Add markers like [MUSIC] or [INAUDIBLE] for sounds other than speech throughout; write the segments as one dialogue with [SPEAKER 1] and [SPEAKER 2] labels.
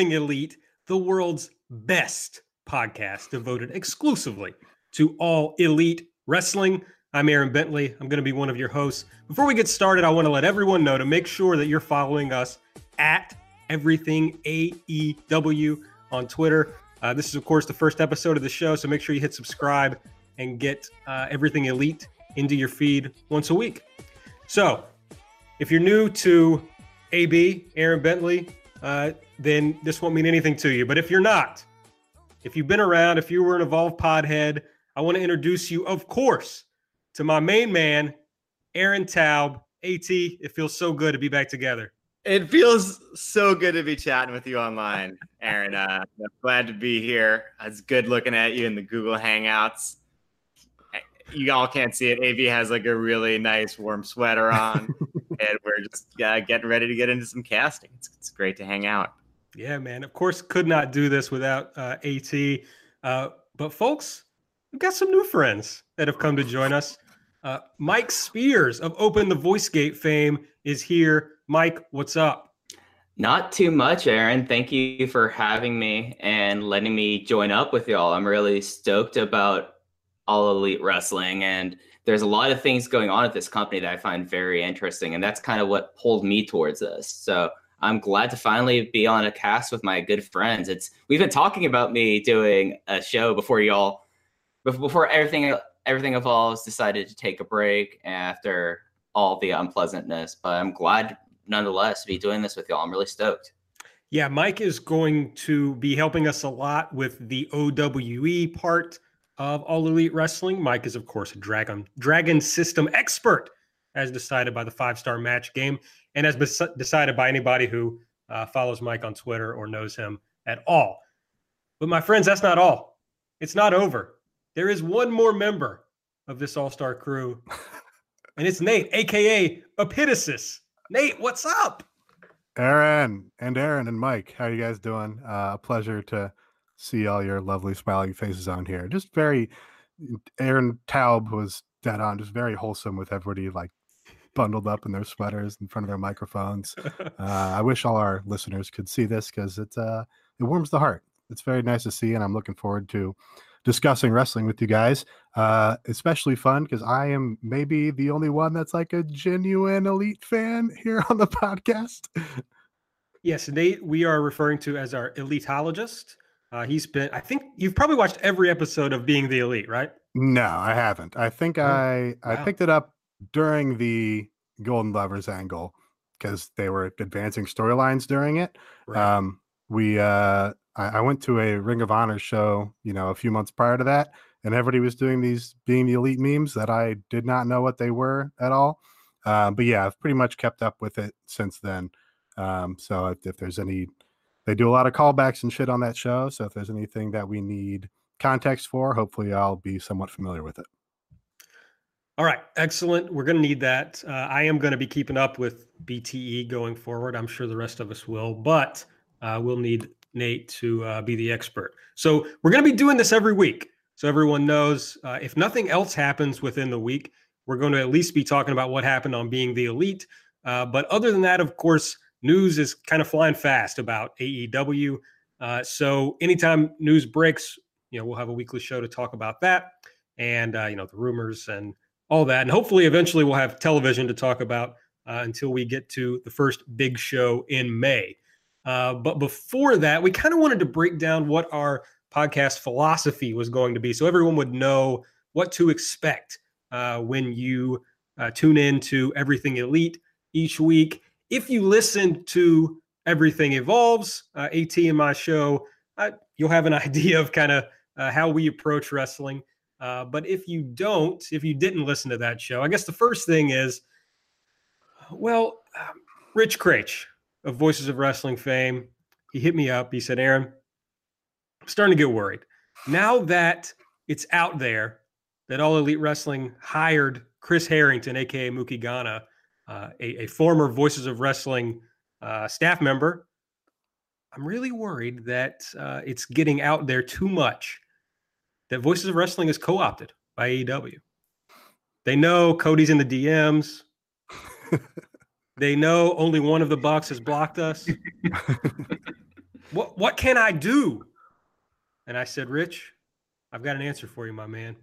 [SPEAKER 1] Everything Elite, the world's best podcast devoted exclusively to all elite wrestling. I'm Aaron Bentley. I'm going to be one of your hosts. Before we get started, I want to let everyone know to make sure that you're following us at Everything AEW on Twitter. Uh, this is, of course, the first episode of the show, so make sure you hit subscribe and get uh, Everything Elite into your feed once a week. So, if you're new to AB, Aaron Bentley, uh, then this won't mean anything to you. But if you're not, if you've been around, if you were an Evolve Podhead, I want to introduce you, of course, to my main man, Aaron Taub. AT, it feels so good to be back together.
[SPEAKER 2] It feels so good to be chatting with you online, Aaron. Uh, glad to be here. It's good looking at you in the Google Hangouts. You all can't see it. AB has like a really nice warm sweater on, [LAUGHS] and we're just uh, getting ready to get into some casting. It's, it's great to hang out.
[SPEAKER 1] Yeah, man. Of course, could not do this without uh, AT. Uh, but folks, we've got some new friends that have come to join us. Uh, Mike Spears of Open the Voice Gate fame is here. Mike, what's up?
[SPEAKER 3] Not too much, Aaron. Thank you for having me and letting me join up with y'all. I'm really stoked about all elite wrestling and there's a lot of things going on at this company that I find very interesting and that's kind of what pulled me towards this. So I'm glad to finally be on a cast with my good friends. It's we've been talking about me doing a show before y'all before everything everything evolves decided to take a break after all the unpleasantness, but I'm glad nonetheless to be doing this with y'all. I'm really stoked.
[SPEAKER 1] Yeah, Mike is going to be helping us a lot with the OWE part of All Elite Wrestling. Mike is, of course, a Dragon Dragon System expert, as decided by the Five Star Match Game, and as bes- decided by anybody who uh, follows Mike on Twitter or knows him at all. But my friends, that's not all. It's not over. There is one more member of this All Star crew, [LAUGHS] and it's Nate, aka Epitasis. Nate, what's up?
[SPEAKER 4] Aaron and Aaron and Mike, how are you guys doing? Uh, a pleasure to see all your lovely smiling faces on here. Just very, Aaron Taub was dead on, just very wholesome with everybody like bundled up in their sweaters in front of their microphones. [LAUGHS] Uh, I wish all our listeners could see this because it's uh, it warms the heart. It's very nice to see, and I'm looking forward to discussing wrestling with you guys. Uh, especially fun because I am maybe the only one that's like a genuine elite fan [LAUGHS] here on the podcast.
[SPEAKER 1] Yes, Nate, we are referring to as our elitologist. Uh, he's been, I think you've probably watched every episode of Being the Elite, right?
[SPEAKER 4] No, I haven't. I think
[SPEAKER 1] Oh,
[SPEAKER 4] I I
[SPEAKER 1] wow.
[SPEAKER 4] picked it up during the Golden Lovers angle because they were advancing storylines during it.
[SPEAKER 1] Right.
[SPEAKER 4] Um, we uh, I, I went to a Ring of Honor show, you know, a few months prior to that, and everybody was doing these being the elite memes that I did not know what they were at all. Uh, but yeah, I've pretty much kept up with it since then. Um, so if, if there's any, they do a lot of callbacks and shit on that show. So if there's anything that we need context for, hopefully I'll be somewhat familiar with it.
[SPEAKER 1] All right, excellent. We're going to need that. Uh, I am going to be keeping up with BTE going forward. I'm sure the rest of us will, but uh, we'll need Nate to uh, be the expert. So we're going to be doing this every week. So everyone knows uh, if nothing else happens within the week, we're going to at least be talking about what happened on being the elite. Uh, but other than that, of course, news is kind of flying fast about AEW. Uh, so anytime news breaks, you know, we'll have a weekly show to talk about that and, uh, you know, the rumors and all that. And hopefully, eventually, we'll have television to talk about uh, until we get to the first big show in May. Uh, but before that, we kind of wanted to break down what our podcast philosophy was going to be so everyone would know what to expect uh, when you uh, tune in to Everything Elite each week. If you listen to Everything Evolves, uh, AT and my show, uh, you'll have an [LAUGHS] idea of kind of uh, how we approach wrestling. Uh, but if you don't, if you didn't listen to that show, I guess the first thing is, well, um, Rich Kraetsch of Voices of Wrestling fame, he hit me up. He said, Aaron, I'm starting to get worried. Now that it's out there that All Elite Wrestling hired Chris Harrington, aka Mookie Ghana, uh, a, a, former Voices of Wrestling uh, staff member, I'm really worried that uh, it's getting out there too much that Voices of Wrestling is co opted by AEW. They know Cody's in the DMs. they know only one of the Bucks has blocked us. [LAUGHS] what what can I do? And I said, Rich, I've got an answer for you, my man.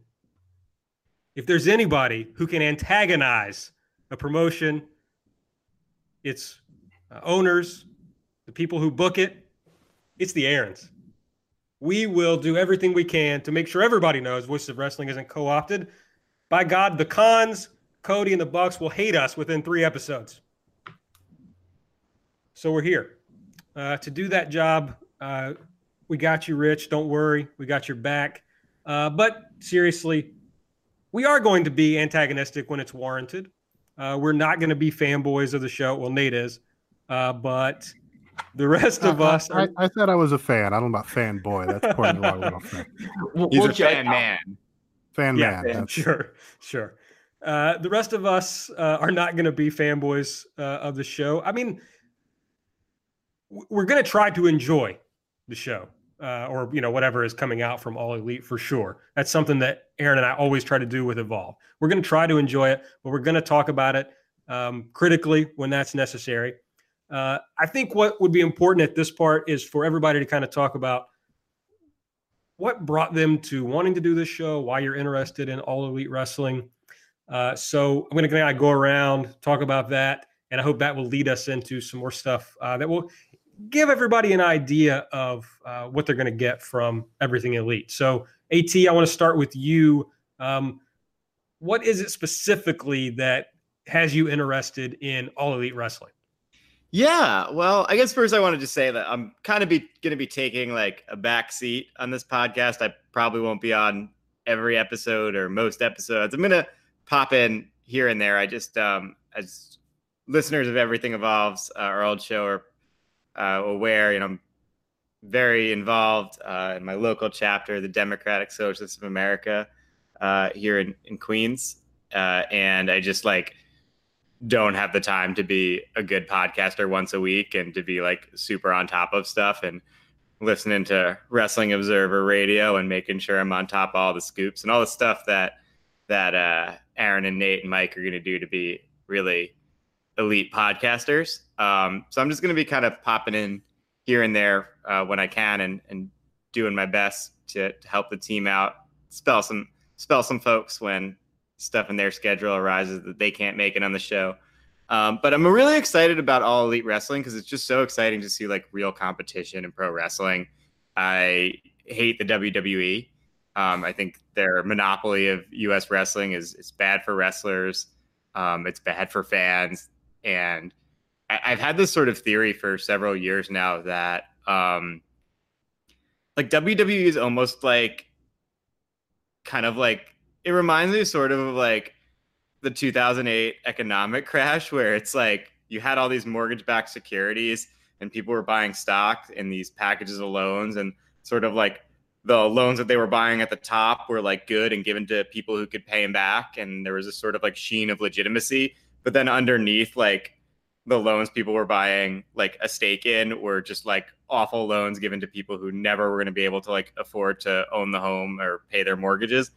[SPEAKER 1] If there's anybody who can antagonize a promotion, it's uh, owners, the people who book it, it's the Aarons. We will do everything we can to make sure everybody knows Voices of Wrestling isn't co-opted. By God, the Khans, Cody, and the Bucks will hate us within three episodes. So we're here uh, to do that job. Uh, we got you, Rich. Don't worry, we got your back. Uh, but seriously, we are going to be antagonistic when it's warranted. Uh, we're not going to be fanboys of the show. Well, Nate is, uh, but the rest of us.
[SPEAKER 4] I, I, I, said I was a fan. I don't know about fanboy. That's pointing the wrong little thing.
[SPEAKER 2] He's we'll a fan man.
[SPEAKER 4] Fan yeah, man.
[SPEAKER 1] Sure, sure. Uh, the rest of us uh, are not going to be fanboys uh, of the show. I mean, we're going to try to enjoy the show uh, or you know whatever is coming out from All Elite for sure. That's something that Aaron and I always try to do with Evolve. We're going to try to enjoy it, but we're going to talk about it um, critically when that's necessary. Uh, I think what would be important at this part is for everybody to kind of talk about what brought them to wanting to do this show, why you're interested in All Elite Wrestling. Uh, so I'm going to kind of go around, talk about that, and I hope that will lead us into some more stuff uh, that will give everybody an idea of uh, what they're going to get from everything elite. So, AT, I want to start with you. Um, what is it specifically that has you interested in all elite wrestling?
[SPEAKER 2] Yeah, well, I guess first I wanted to say that I'm kind of be going to be taking like a back seat on this podcast. I probably won't be on every episode or most episodes. I'm going to pop in here and there. I just, um, as listeners of Everything Evolves, uh, our old show, are uh, aware, you know, I'm very involved uh, in my local chapter, the Democratic Socialists of America, uh, here in, in Queens. Uh, and I just like don't have the time to be a good podcaster once a week and to be like super on top of stuff and listening to Wrestling Observer Radio and making sure I'm on top of all the scoops and all the stuff that that uh, Aaron and Nate and Mike are going to do to be really elite podcasters. Um, so I'm just going to be kind of popping in here and there uh, when I can and, and doing my best to, to help the team out, spell some spell some folks when stuff in their schedule arises that they can't make it on the show. Um, but I'm really excited about all elite wrestling because it's just so exciting to see like real competition in pro wrestling. I hate the WWE. Um, I think their monopoly of U.S. wrestling is is bad for wrestlers. Um, it's bad for fans. And I, have had this sort of theory for several years now that um, like WWE is almost like kind of like it reminds me sort of of like the 2008 economic [LAUGHS] crash where it's like you had all these mortgage backed securities and people were buying stock in these packages of loans and sort of like the loans that they were buying at the top were like good and given to people who could pay them back. And there was a sort of like sheen of legitimacy but then underneath like the loans people were buying like a stake in were just like awful loans given to people who never were going to be able to like afford to own the home or pay their mortgages.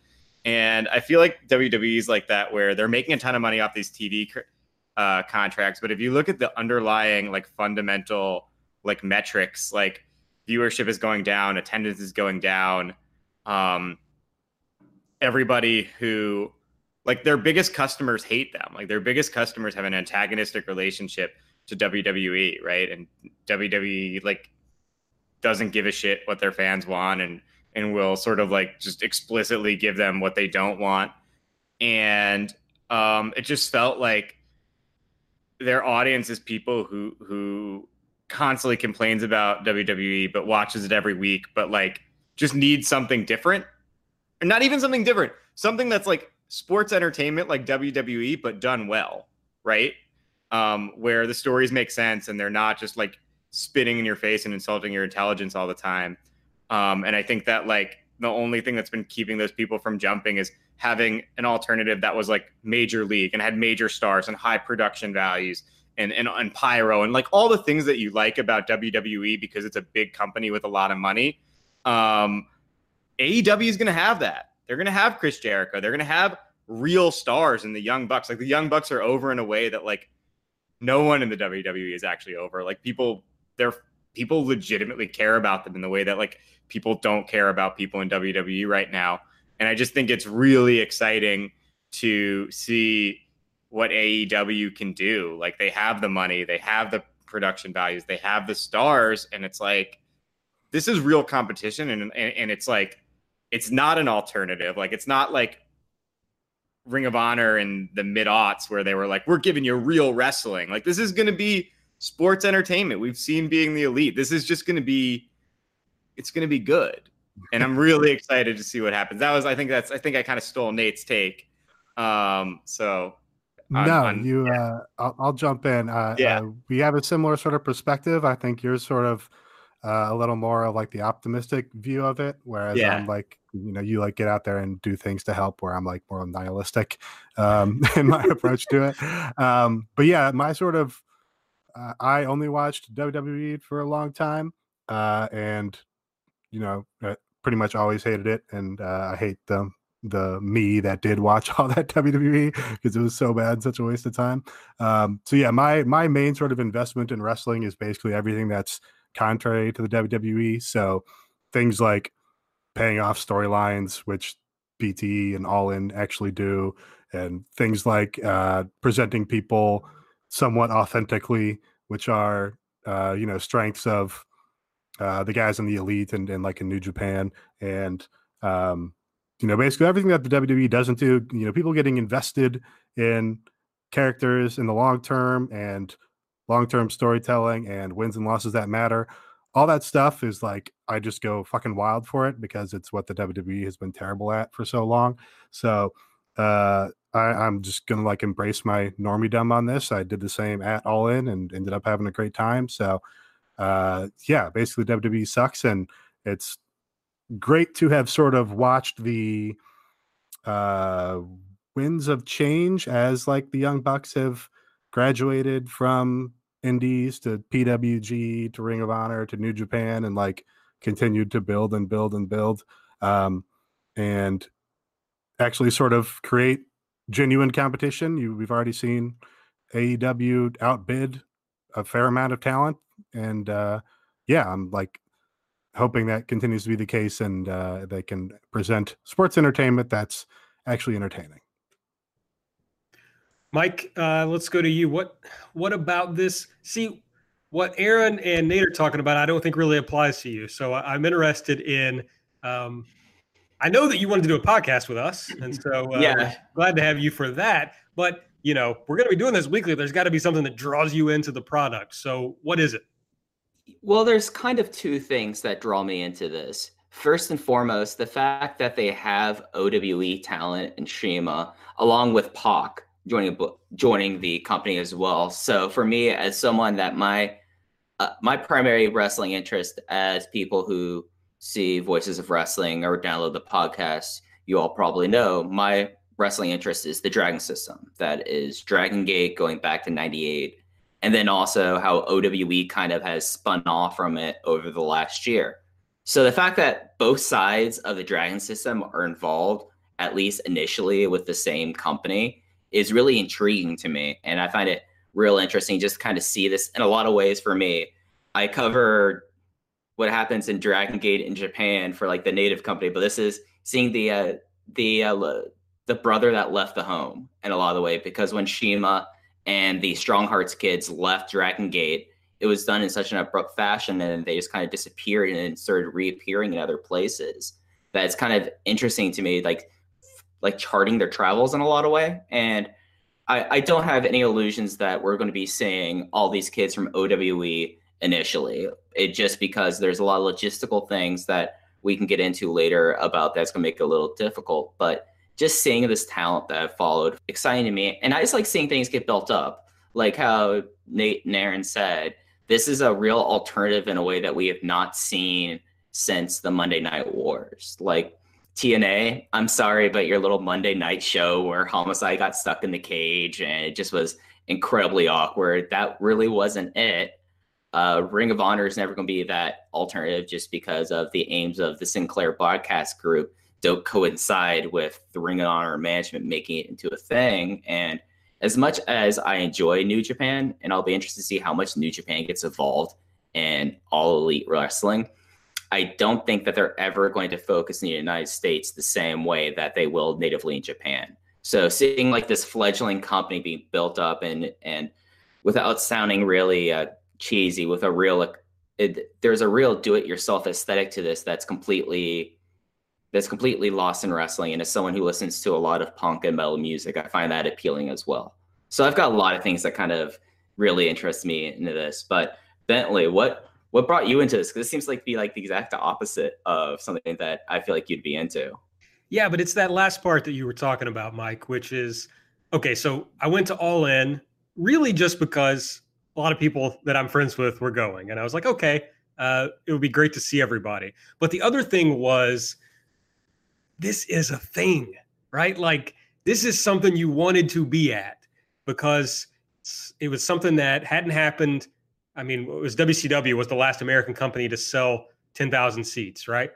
[SPEAKER 2] And i feel like wwe's like that where they're making a ton of money off these tv uh, contracts but if you look at the underlying like fundamental like metrics like viewership is going down attendance is going down um everybody who like their biggest customers hate them. Like their biggest customers have an antagonistic relationship to WWE, right? And WWE like doesn't give a shit what their fans want and and will sort of like just explicitly give them what they don't want. And Um, it just felt like their audience is people who who constantly complains about WWE but watches it every week, but like just needs something different. And not even something different, something that's like sports entertainment like WWE, but done well, right? Um, where the stories make sense and they're not just like spitting in your face and insulting your intelligence all the time. Um, and I think that like the only thing that's been keeping those people from jumping is having an alternative that was like major league and had major stars and high production values and, and, and pyro and like all the things that you like about WWE because it's a big company with a lot of money. Um, AEW is going to have that. They're going to have Chris Jericho. They're going to have real stars in the Young Bucks. Like the Young Bucks are over in a way that like no one in the WWE is actually over. Like people, they're people legitimately care about them in the way that like people don't care about people in WWE right now. And I just think it's really exciting to see what AEW can do. Like they have the money, they have the production values, they have the stars, and it's like this is real competition, and and, and it's like it's not an alternative. Like it's not like Ring of Honor in the mid aughts where they were like, we're giving you real wrestling. Like this is going to be sports entertainment. We've seen being the elite. This is just going to be, it's going to be good. And I'm really [LAUGHS] excited to see what happens. That was, I think that's, I think I kind of stole Nate's take. Um, so
[SPEAKER 4] on, no, on, you, yeah. uh, I'll, I'll, jump in. Uh, yeah. Uh, we have a similar sort of perspective. I think you're sort of, uh, a little more of like the optimistic view of it, whereas yeah. I'm like, you know, you like get out there and do things to help, where I'm like more nihilistic um, [LAUGHS] in my approach to it. Um, but yeah, my sort of, uh, I only watched WWE for a long time, uh, and you know, pretty much always hated it, and uh, I hate the the me that did watch [LAUGHS] all that WWE because it was so bad, such a waste of time. Um, so yeah, my my main sort of investment in wrestling is basically everything that's contrary to the WWE. So things like paying off storylines, which BTE and All In actually do, and things like uh, presenting people somewhat authentically, which are uh, you know strengths of uh, the guys in the elite and, and like in New Japan, and um, you know basically everything that the WWE doesn't do. You know, people getting invested in characters in the long term and long term storytelling and wins and losses that matter. All that stuff is like I just go fucking wild for it because it's what the WWE has been terrible at for so long. So uh, I, am just gonna like embrace my normiedom on this. I did the same at All In and ended up having a great time. So uh, yeah, basically WWE sucks, and it's great to have sort of watched the uh, winds of change as like the Young Bucks have graduated from indies to PWG to Ring of Honor to New Japan and like continued to build and build and build um, and actually sort of create genuine competition. You we've already seen AEW outbid a fair amount of talent and uh, yeah, I'm like hoping that continues to be the case and uh, they can present sports entertainment that's actually entertaining.
[SPEAKER 1] Mike, uh, let's go to you. What what about this? See, what Aaron and Nate are talking about, I don't think really applies to you. So I, am interested in. Um, I know that you wanted to do a podcast with us, and so uh, yeah, glad to have you for that. But you know, we're going to be doing this weekly. There's got to be something that draws you into the product. So what is it?
[SPEAKER 3] Well, there's kind of two things that draw me into this. First and foremost, the fact that they have OWE talent and CIMA, along with Pac joining joining the company as well. So for me, as someone that my uh, my primary wrestling interest, as people who see Voices of Wrestling or download the podcast, you all probably know my wrestling interest is the Dragon System. That is Dragon Gate going back to '98, and then also how OWE kind of has spun off from it over the last year. So the fact that both sides of the Dragon System are involved, at least initially, with the same company is really intriguing to me. And I find it real interesting just kind of see this in a lot of ways for me. I cover what happens in Dragon Gate in Japan for like the native company, but this is seeing the uh, the uh, the brother that left the home in a lot of the way because when CIMA and the Strong Hearts kids left Dragon Gate, it was done in such an abrupt fashion and they just kind of disappeared and started reappearing in other places. That it's kind of interesting to me, like like charting their travels in a lot of way. And I, I don't have any illusions that we're going to be seeing all these kids from OWE initially. It just because there's a lot of logistical things that we can get into later about that's going to make it a little difficult. But just seeing this talent that I've followed, exciting to me. And I just like seeing things get built up. Like how Nate and Aaron said, this is a real alternative in a way that we have not seen since the Monday Night Wars. Like TNA, I'm sorry, but your little Monday night show where Homicide got stuck in the cage and it just was incredibly awkward. That really wasn't it. Uh, Ring of Honor is never going to be that alternative just because of the aims of the Sinclair broadcast group don't coincide with the Ring of Honor management making it into a thing. And as much as I enjoy New Japan, and I'll be interested to see how much New Japan gets evolved in all elite wrestling, I don't think that they're ever going to focus in the United States the same way that they will natively in Japan. So seeing like this fledgling company being built up and and without sounding really uh, cheesy, with a real it, there's a real do-it-yourself aesthetic to this that's completely that's completely lost in wrestling. And as someone who listens to a lot of punk and metal music, I find that appealing as well. So I've got a lot of things that kind of really interest me into this. But Bentley, what what brought you into this? Because it seems like be like the exact opposite of something that I feel like you'd be into.
[SPEAKER 1] Yeah, but it's that last part that you were talking about, Mike, which is okay. So I went to All In really just because a lot of people that I'm friends with were going, and I was like, okay, uh, it would be great to see everybody. But the other thing was, this is a thing, right? Like this is something you wanted to be at because it was something that hadn't happened I mean, it was WCW was the last American company to sell 10,000 seats, right?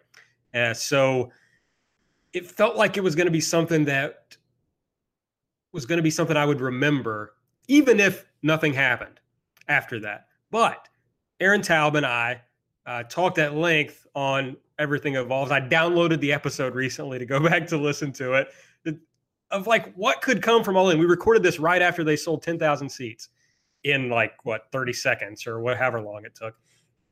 [SPEAKER 1] Uh, so it felt like it was going to be something that was going to be something I would remember, even if nothing happened after that. But Aaron Taub and I uh, talked at length on Everything Evolves. I downloaded the episode recently to go [LAUGHS] back to listen to it of like what could come from All In. We recorded this right after they sold 10,000 seats in like what 30 seconds or whatever long it took.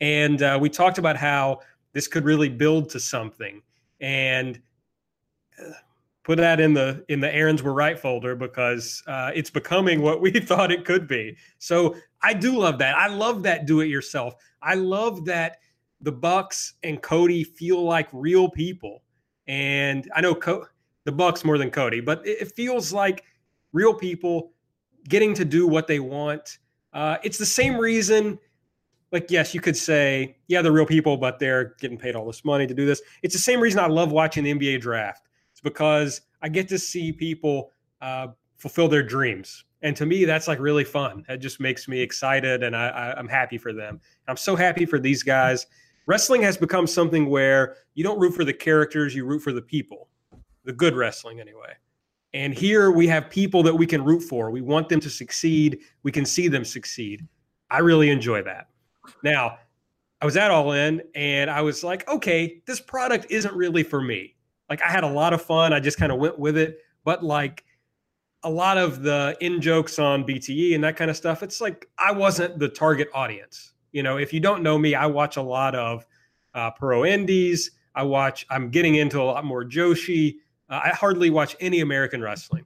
[SPEAKER 1] And uh, we talked about how this could really build to something and uh, put that in the in the Aarons were right folder because uh, it's becoming what we [LAUGHS] thought it could be. So I do love that. I love that do it yourself. I love that the Bucks and Cody feel like real people. And I know Co- the Bucks more than Cody, but it, it feels like real people getting to do what they want uh, it's the same reason. Like, yes, you could say, yeah, they're real people, but they're getting paid all this money to do this. It's the same reason I love watching the NBA draft. It's because I get to see people uh, fulfill their dreams. And to me, that's like really fun. That just makes me excited and I, I'm happy for them. I'm so happy for these guys. Wrestling has become something where you don't root for the characters, you root for the people, the good wrestling anyway. And here we have people that we can root for. We want them to succeed. We can see them succeed. I really enjoy that. Now, I was at All In and I was like, okay, this product isn't really for me. Like, I had a lot of fun. I just kind of went with it. But like a lot of the in jokes on BTE and that kind of stuff, it's like I wasn't the target audience. You know, if you don't know me, I watch a lot of uh, pro indies. I watch, I'm getting into a lot more Joshi. Uh, I hardly watch any American wrestling.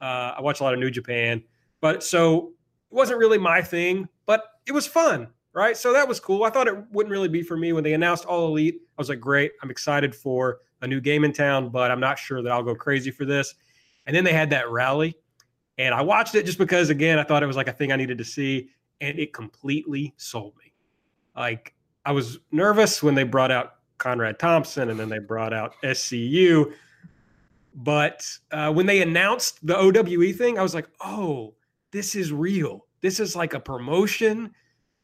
[SPEAKER 1] Uh, I watch a lot of New Japan, but so it wasn't really my thing, but it was fun, right? So that was cool. I thought it wouldn't really be for me when they announced All Elite. I was like, great, I'm excited for a new game in town, but I'm not sure that I'll go crazy for this. And then they had that rally, and I watched it just because, again, I thought it was like a thing I needed to see, and it completely sold me. Like I was nervous when they brought out Conrad Thompson, and then they brought out SCU but uh, when they announced the OWE thing, I was like, oh, this is real. This is like a promotion.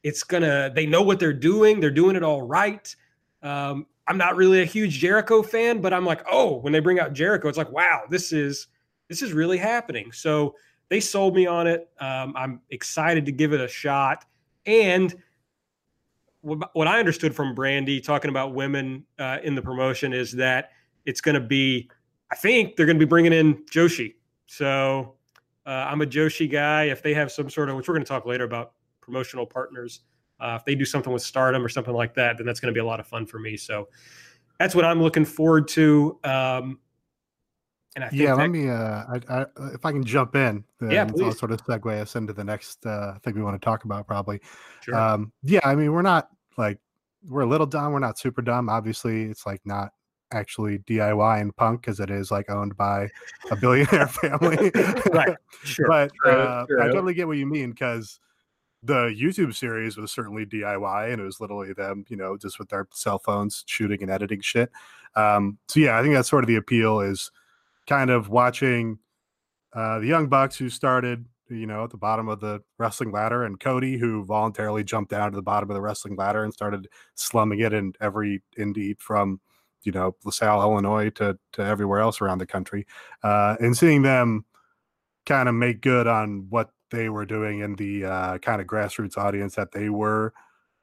[SPEAKER 1] It's gonna, they know what they're doing. They're doing it all right. Um, I'm not really a huge Jericho fan, but I'm like, oh, when they bring out Jericho, it's like, wow, this is this is really happening. So they sold me on it. Um, I'm excited to give it a shot. And what I understood from Brandi talking about women uh, in the promotion is that it's going to be I think they're going to be bringing in Joshi. So uh, I'm a Joshi guy. If they have some sort of, which we're going to talk later about promotional partners, uh, if they do something with Stardom or something like that, then that's going to be a lot of fun for me. So that's what I'm looking forward to. Um, And I
[SPEAKER 4] yeah,
[SPEAKER 1] that,
[SPEAKER 4] let me. Uh, I, I, if I can jump in,
[SPEAKER 1] yeah,
[SPEAKER 4] please. I'll sort of segue us into the next uh, thing we want to talk about. Probably.
[SPEAKER 1] Sure.
[SPEAKER 4] Um, yeah, I mean, we're not like we're a little dumb. We're not super dumb. Obviously, it's like not actually DIY and punk because it is like owned by a billionaire [LAUGHS] family.
[SPEAKER 1] right. [LAUGHS] Sure.
[SPEAKER 4] but uh. I totally get what you mean because the YouTube series was certainly DIY and it was literally them, you know, just with their cell phones shooting and editing shit. Um, so yeah, I think that's sort of the appeal is kind of watching uh, the young bucks who started, you know, at the bottom of the wrestling ladder, and Cody who voluntarily jumped down to the bottom of the wrestling ladder and started slumming it in every indie from, you know, LaSalle, Illinois to to everywhere else around the country, uh, and seeing them kind of make good on what they were doing in the uh, kind of grassroots audience that they were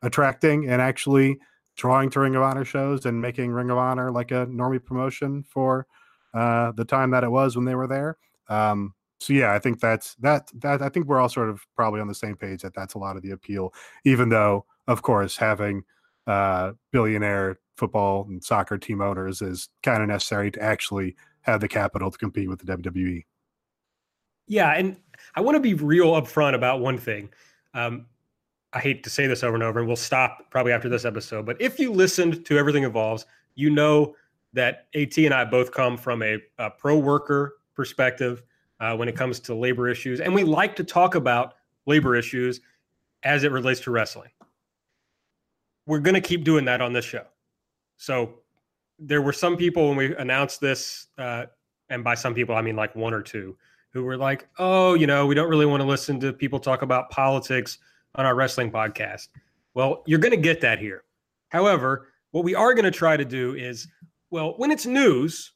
[SPEAKER 4] attracting and actually drawing to Ring of Honor shows and making Ring of Honor like a normie promotion for uh, the time that it was when they were there. Um, so yeah, I think that's that that I think we're all sort of probably on the same page that that's a lot of the appeal, even though of course having uh, billionaire football and soccer team owners is kind of necessary to actually have the capital to compete with the. WWE.
[SPEAKER 1] Yeah, and I want to be real upfront about one thing. Um, I hate to say this over and over, and we'll stop probably after this episode. But if you listened to Everything Evolves, you know that AT and I both come from a, a pro worker perspective uh, when it comes to labor issues, and we like to talk about labor issues as it relates to wrestling. We're going to keep doing that on this show. So there were some people when we announced this, uh, and by some people I mean like one or two, who were like, "Oh, you know, we don't really want to listen to people talk about politics on our wrestling podcast." Well, you're going to get that here. However, what we are going to try to do is, well, when it's news,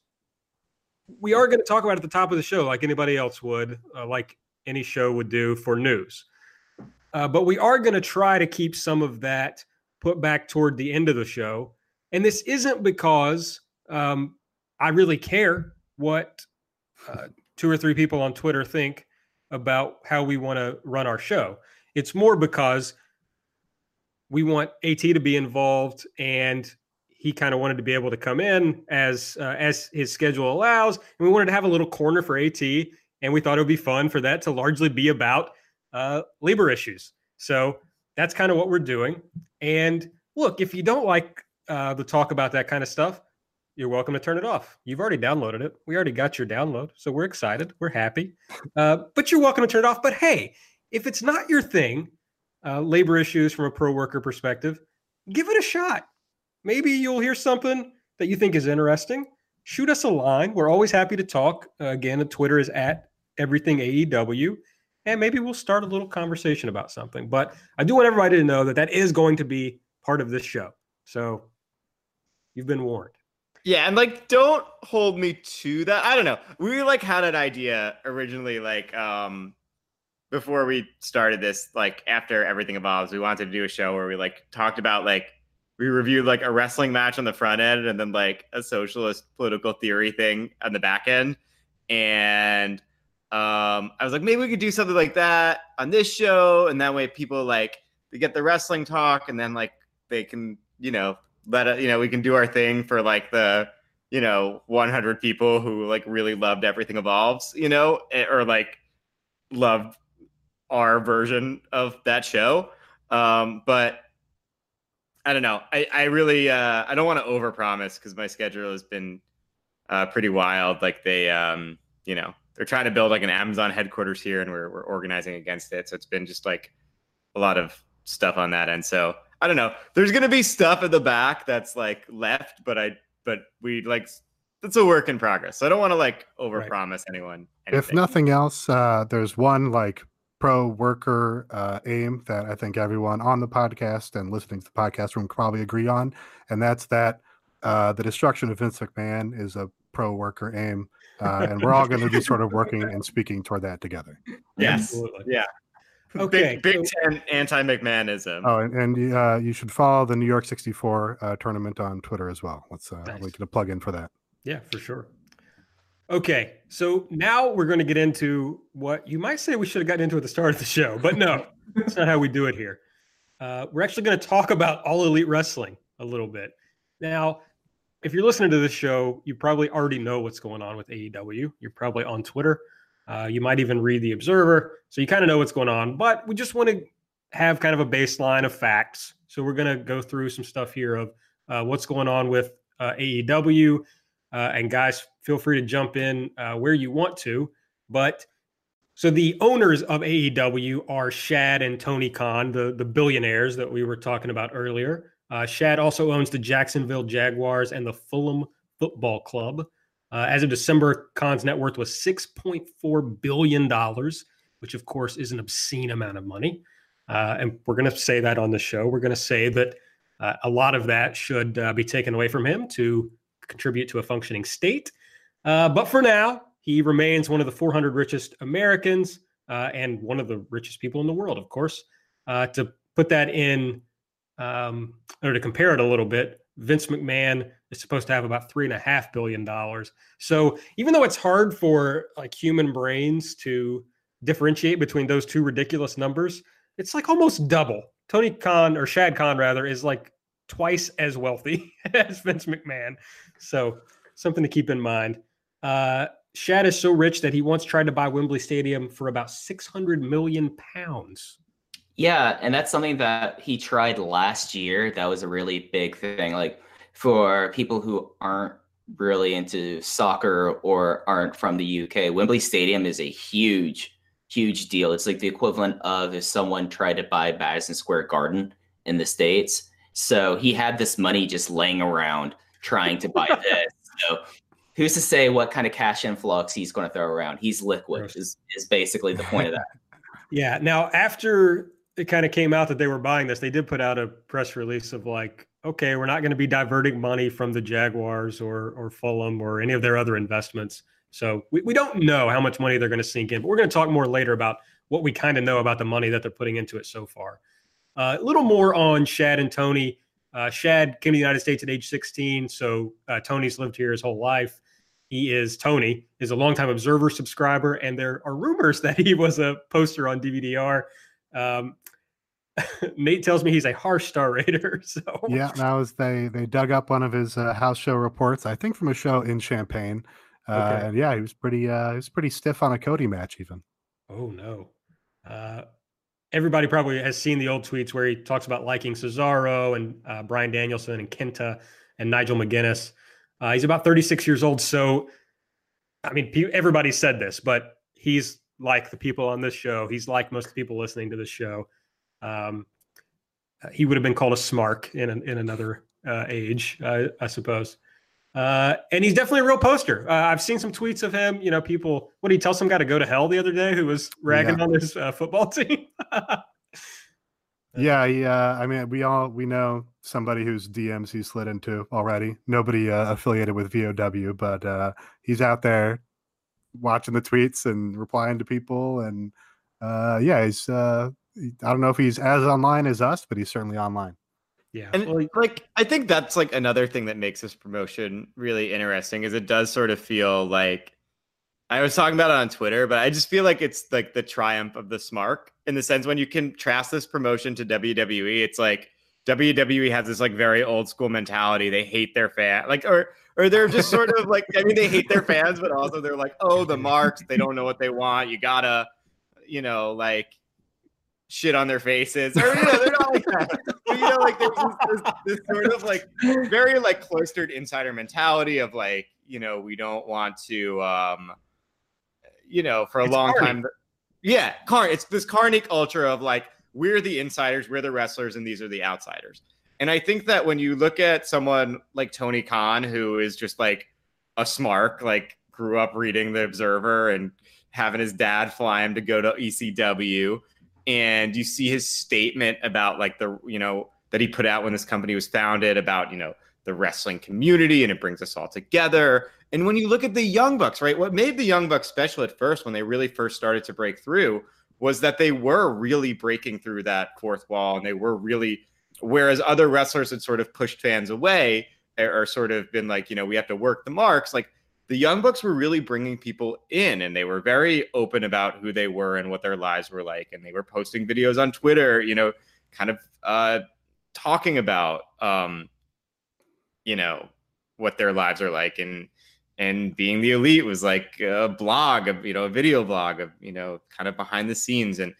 [SPEAKER 1] we are going to talk about at the top of the show, like anybody else would, uh, like any show would do for news. Uh, but we are going to try to keep some of that put back toward the end of the show. And this isn't because um, I really care what uh, two or three people on Twitter think about how we want to run our show. It's more because we want AT to be involved and he kind of wanted to be able to come in as uh, as his schedule allows and we wanted to have a little corner for AT and we thought it would be fun for that to largely be about uh, labor issues. So that's kind of what we're doing. And look, if you don't like uh, the talk about that kind of stuff, you're welcome to turn it off. You've already downloaded it. We already got your download. So we're excited. We're happy. Uh, but you're welcome to turn it off. But hey, if it's not your thing, uh, labor issues from a pro worker perspective, give it a shot. Maybe you'll hear something that you think is interesting. Shoot us a line. We're always happy to talk. Uh, again, the Twitter is at everything AEW. And maybe we'll start a little conversation about something. But I do want everybody to know that that is going to be part of this show. So you've been warned.
[SPEAKER 2] Yeah, and like don't hold me to that. I don't know. We like had an idea originally, like um before we started this, like after everything evolves, we wanted to do a show where we like talked about like we reviewed like a wrestling match on the front end and then like a socialist political theory thing on the back end. And um I was like, maybe we could do something like that on this show, and that way people like they get the wrestling talk and then like they can, you know, let it, you know, we can do our thing for like the, you know, 100 people who like really loved everything evolves, you know, or like loved our version of that show. Um, but I don't know. I, I really, uh, I don't want to overpromise because my schedule has been uh, pretty wild. Like they, um, you know, they're trying to build like an Amazon headquarters here and we're, we're organizing against it. So it's been just like a lot of stuff on that end. So I don't know. There's gonna be stuff at the back that's like left, but I but we like it's a work in progress. So I don't want to like overpromise right. anyone. Anything.
[SPEAKER 4] If nothing else, uh, there's one like pro worker uh, aim that I think everyone on the podcast and listening to the podcast room probably agree on, and that's that uh, the destruction of Vince McMahon is a pro worker aim, uh, and we're all going to be sort of working and speaking toward that together.
[SPEAKER 2] Yes, Absolutely. yeah. Okay. Big, Big so, Ten anti McMahonism.
[SPEAKER 4] Oh, and, and uh, you should follow the New York 64 uh, tournament on Twitter as well. Let's uh, nice. we can plug in for that.
[SPEAKER 1] Yeah, for sure. Okay, so now we're going to get into what you might say we should have gotten into at the start of the show, but no, [LAUGHS] that's not how we do it here. Uh, we're actually going to talk about all elite wrestling a little bit. Now, if you're listening to this show, you probably already know what's going on with AEW. You're probably on Twitter. Uh, you might even read the Observer, so you kind of know what's going on. But we just want to have kind of a baseline of facts. So we're going to go through some stuff here of uh, what's going on with uh, AEW. Uh, and guys, feel free to jump in uh, where you want to. But so the owners of AEW are Shad and Tony Khan, the the billionaires that we were talking about earlier. Uh, Shad also owns the Jacksonville Jaguars and the Fulham Football Club. Uh, as of December, Khan's net worth was $6.4 billion, which of course is an obscene amount of money. Uh, and we're going to say that on the show. We're going to say that uh, a lot of that should uh, be taken away from him to contribute to a functioning state. Uh, but for now, he remains one of the 400 richest Americans uh, and one of the richest people in the world, of course. to put that in um, or to compare it a little bit, Vince McMahon is supposed to have about three and a half billion dollars. So even though it's hard for like human brains to differentiate between those two ridiculous numbers, it's like almost double. Tony Khan or Shad Khan rather is like twice as wealthy [LAUGHS] as Vince McMahon. So something to keep in mind. Uh, Shad is so rich that he once tried to buy Wembley Stadium for about 600 million pounds.
[SPEAKER 3] Yeah, and that's something that he tried last year. That was a really big thing. Like for people who aren't really into soccer or aren't from the UK, Wembley Stadium is a huge, huge deal. It's like the equivalent of if someone tried to buy Madison Square Garden in the States. So he had this money just laying around trying to buy [LAUGHS] this. so who's to say what kind of cash influx he's going to throw around? He's liquid, is, is basically the point of that. [LAUGHS]
[SPEAKER 1] Yeah. Now, after it kind of came out that they were buying this, they did put out a press release of like, okay, we're not going to be diverting money from the Jaguars or or Fulham or any of their other investments. So we, we don't know how much money they're going to sink in, but we're going to talk more later about what we kind of know about the money that they're putting into it so far. Uh, a little more on Shad and Tony. Uh, Shad came to the United States at age 16, so uh, Tony's lived here his whole life. He is Tony is a longtime Observer subscriber, and there are rumors [LAUGHS] that he was a poster on DVD-R. Um, [LAUGHS] Nate tells me he's a harsh star rater. [LAUGHS] So
[SPEAKER 4] yeah, that was they they dug up one of his uh, house show reports, I think from a show in Champaign. Uh, okay. And yeah, he was pretty uh, he was pretty stiff on a Cody match even.
[SPEAKER 1] Oh no. Uh, everybody probably has seen the old tweets where he talks about liking Cesaro and uh, Bryan Danielson and Kenta and Nigel McGuinness. Uh, he's about 36 years old, so I mean, everybody said this, but he's like the people on this show. He's like most people listening to this show. Um, he would have been called a smark in an, in another uh, age, uh, I suppose. Uh, and he's definitely a real poster. Uh, I've seen some tweets of him. You know, people. What did he tell some guy to go to hell the other day who was ragging yeah. on his uh, football [LAUGHS] team?
[SPEAKER 4] yeah, yeah. I mean, we all we know somebody whose DMs he slid into already. Nobody uh, affiliated with VOW, but he's out there watching the tweets and replying to people, and yeah, he's I don't know if he's as online as us, but he's certainly online.
[SPEAKER 2] Yeah. And well, like I think that's like another thing that makes this promotion really interesting is it does sort of feel like I was talking about it on Twitter, but I just feel like it's like the triumph of the smark in the sense when you contrast this promotion to WWE, it's like WWE has this like very old school mentality. They hate their fan, like or or they're just sort of like I mean they hate their fans, but also they're like, oh, the marks, they don't know what they want. You gotta, you know, like shit on their faces, or you know, they're not like that. [LAUGHS] But, you know, like there's this, this, this, sort of like very like cloistered insider mentality of like, you know, we don't want to, um, you know, for a it's long carny. time. Yeah, car. It's this carnic culture of like we're the insiders, we're the wrestlers, and these are the outsiders. And I think that when you look at someone like Tony Khan, who is just like a smark, like grew up reading the Observer and having his dad fly him to go to ECW and you see his statement about like the you know that he put out when this company was founded about you know the wrestling community and it brings us all together. And when you look at the young bucks right what made the young bucks special at first when they really first started to break through was that they were really breaking through that fourth wall and they were really whereas other wrestlers had sort of pushed fans away eh, or sort of been like you know we have to work the marks like the Young Bucks were really bringing people in and they were very open about who they were and what their lives were like. And they were posting videos on Twitter, you know, kind of uh, talking about, um, you know, what their lives are like and and being the elite was like a blog of you know a video blog of you know kind of behind the scenes and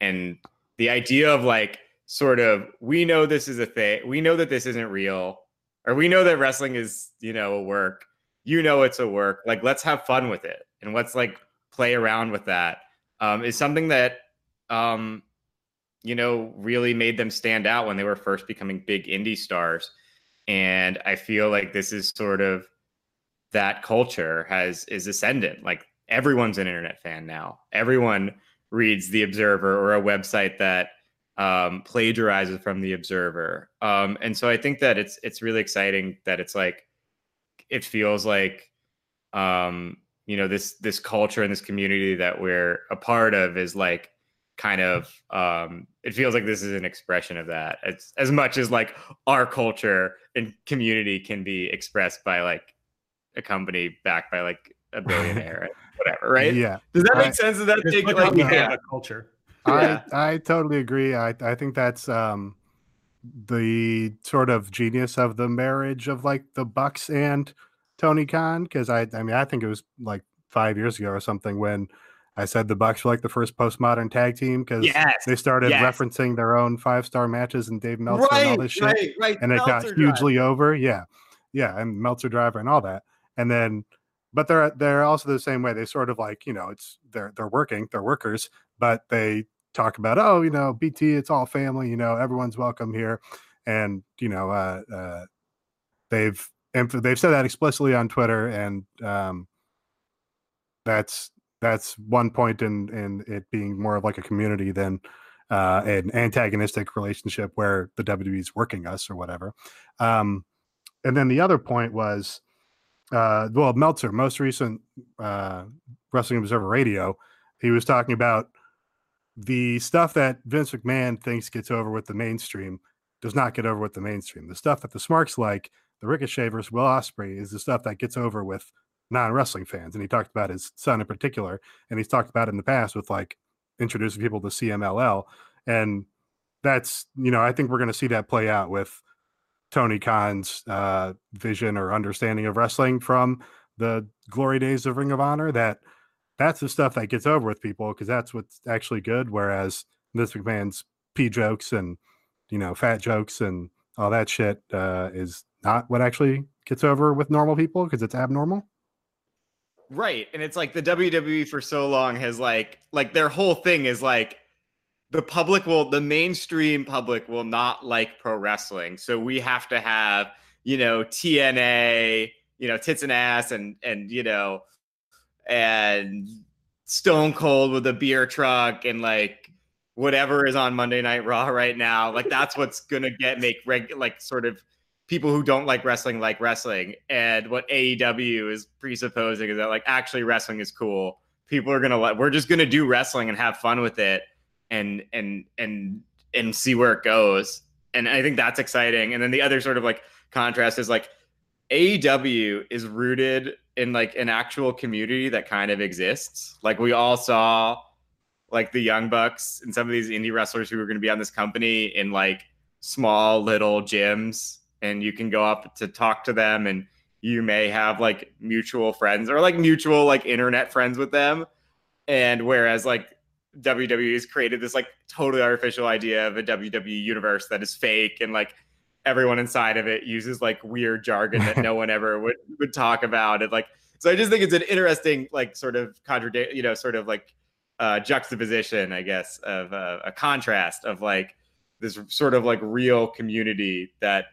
[SPEAKER 2] and the idea of like sort of we know this is a thing we know that this isn't real or we know that wrestling is you know a work you know it's a work like let's have fun with it and let's like play around with that um, is something that um, you know really made them stand out when they were first becoming big indie stars and i feel like this is sort of that culture has is ascendant like everyone's an internet fan now. Everyone reads the observer or a website that um, plagiarizes from the observer um, and so i think that it's it's really exciting that it's like it feels like um, you know this this culture and this community that we're a part of is like kind of um, it feels like this is an expression of that it's as much as like our culture and community can be expressed by like a company backed by like a [LAUGHS] billionaire whatever right
[SPEAKER 4] Yeah.
[SPEAKER 2] does that make
[SPEAKER 4] I-
[SPEAKER 2] sense does that
[SPEAKER 1] It's
[SPEAKER 2] take
[SPEAKER 1] like,
[SPEAKER 2] like
[SPEAKER 1] we
[SPEAKER 2] yeah.
[SPEAKER 1] have a culture.
[SPEAKER 2] Yeah.
[SPEAKER 4] I I totally agree. I I think that's um the sort of genius of the marriage of like the Bucks and Tony Khan because I I mean I think it was like five years ago or something when I said the Bucks were like the first postmodern tag team because
[SPEAKER 2] yes
[SPEAKER 4] they started
[SPEAKER 2] yes.
[SPEAKER 4] referencing their own five star matches and Dave Meltzer and all
[SPEAKER 2] right
[SPEAKER 4] this shit
[SPEAKER 2] right right
[SPEAKER 4] and it got
[SPEAKER 2] Meltzer
[SPEAKER 4] hugely over. Yeah, yeah, and Meltzer driver and all that, and then, but they're they're also the same way. They sort of like you know it's they're they're working, they're workers, but they talk about oh you know BT, it's all family, you know everyone's welcome here, and you know uh, uh, they've emph- they've said that explicitly on Twitter, and um, that's that's one point in in it being more of like a community than uh, an antagonistic relationship where the WWE is working us or whatever. Um, and then the other point was, uh, well, Meltzer, most recent uh, Wrestling Observer Radio, he was talking about the stuff that Vince McMahon thinks gets over with the mainstream does not get over with the mainstream. The stuff that the Smarks like, the Ricochet versus Will Ospreay, is the stuff that gets over with non wrestling fans. And he talked about his son in particular, and he's talked about in the past with like introducing people to CMLL. And that's, you know, I think we're going to see that play out with Tony Khan's uh, vision or understanding of wrestling from the glory days of Ring of Honor. That that's the stuff that gets over with people because that's what's actually good. Whereas this McMahon's pee jokes and, you know, fat jokes and all that shit uh, is not what actually gets over with normal people because it's abnormal.
[SPEAKER 2] Right. And it's like the WWE for so long has like like their whole thing is like the public will the mainstream public will not like pro wrestling. So we have to have, you know, TNA, you know, tits and ass and and you know and Stone Cold with a beer truck and like whatever is on Monday Night Raw right now. Like that's what's [LAUGHS] gonna get make reg like sort of people who don't like wrestling like wrestling. And what AEW is presupposing is that like actually wrestling is cool. People are gonna let we're just gonna do wrestling and have fun with it and and and and see where it goes. And I think that's exciting. And then the other sort of like contrast is like AEW is rooted in like an actual community that kind of exists. Like we all saw like the Young Bucks and some of these indie wrestlers who were going to be on this company in like small little gyms and you can go up to talk to them and you may have like mutual friends or like mutual like internet friends with them. And whereas like WWE has created this like totally artificial idea of a WWE universe that is fake and like everyone inside of it uses like weird jargon that [LAUGHS] no one ever would would talk about and like so I just think it's an interesting like sort of contradict you know sort of like uh juxtaposition I guess of uh, a contrast of like this sort of like real community that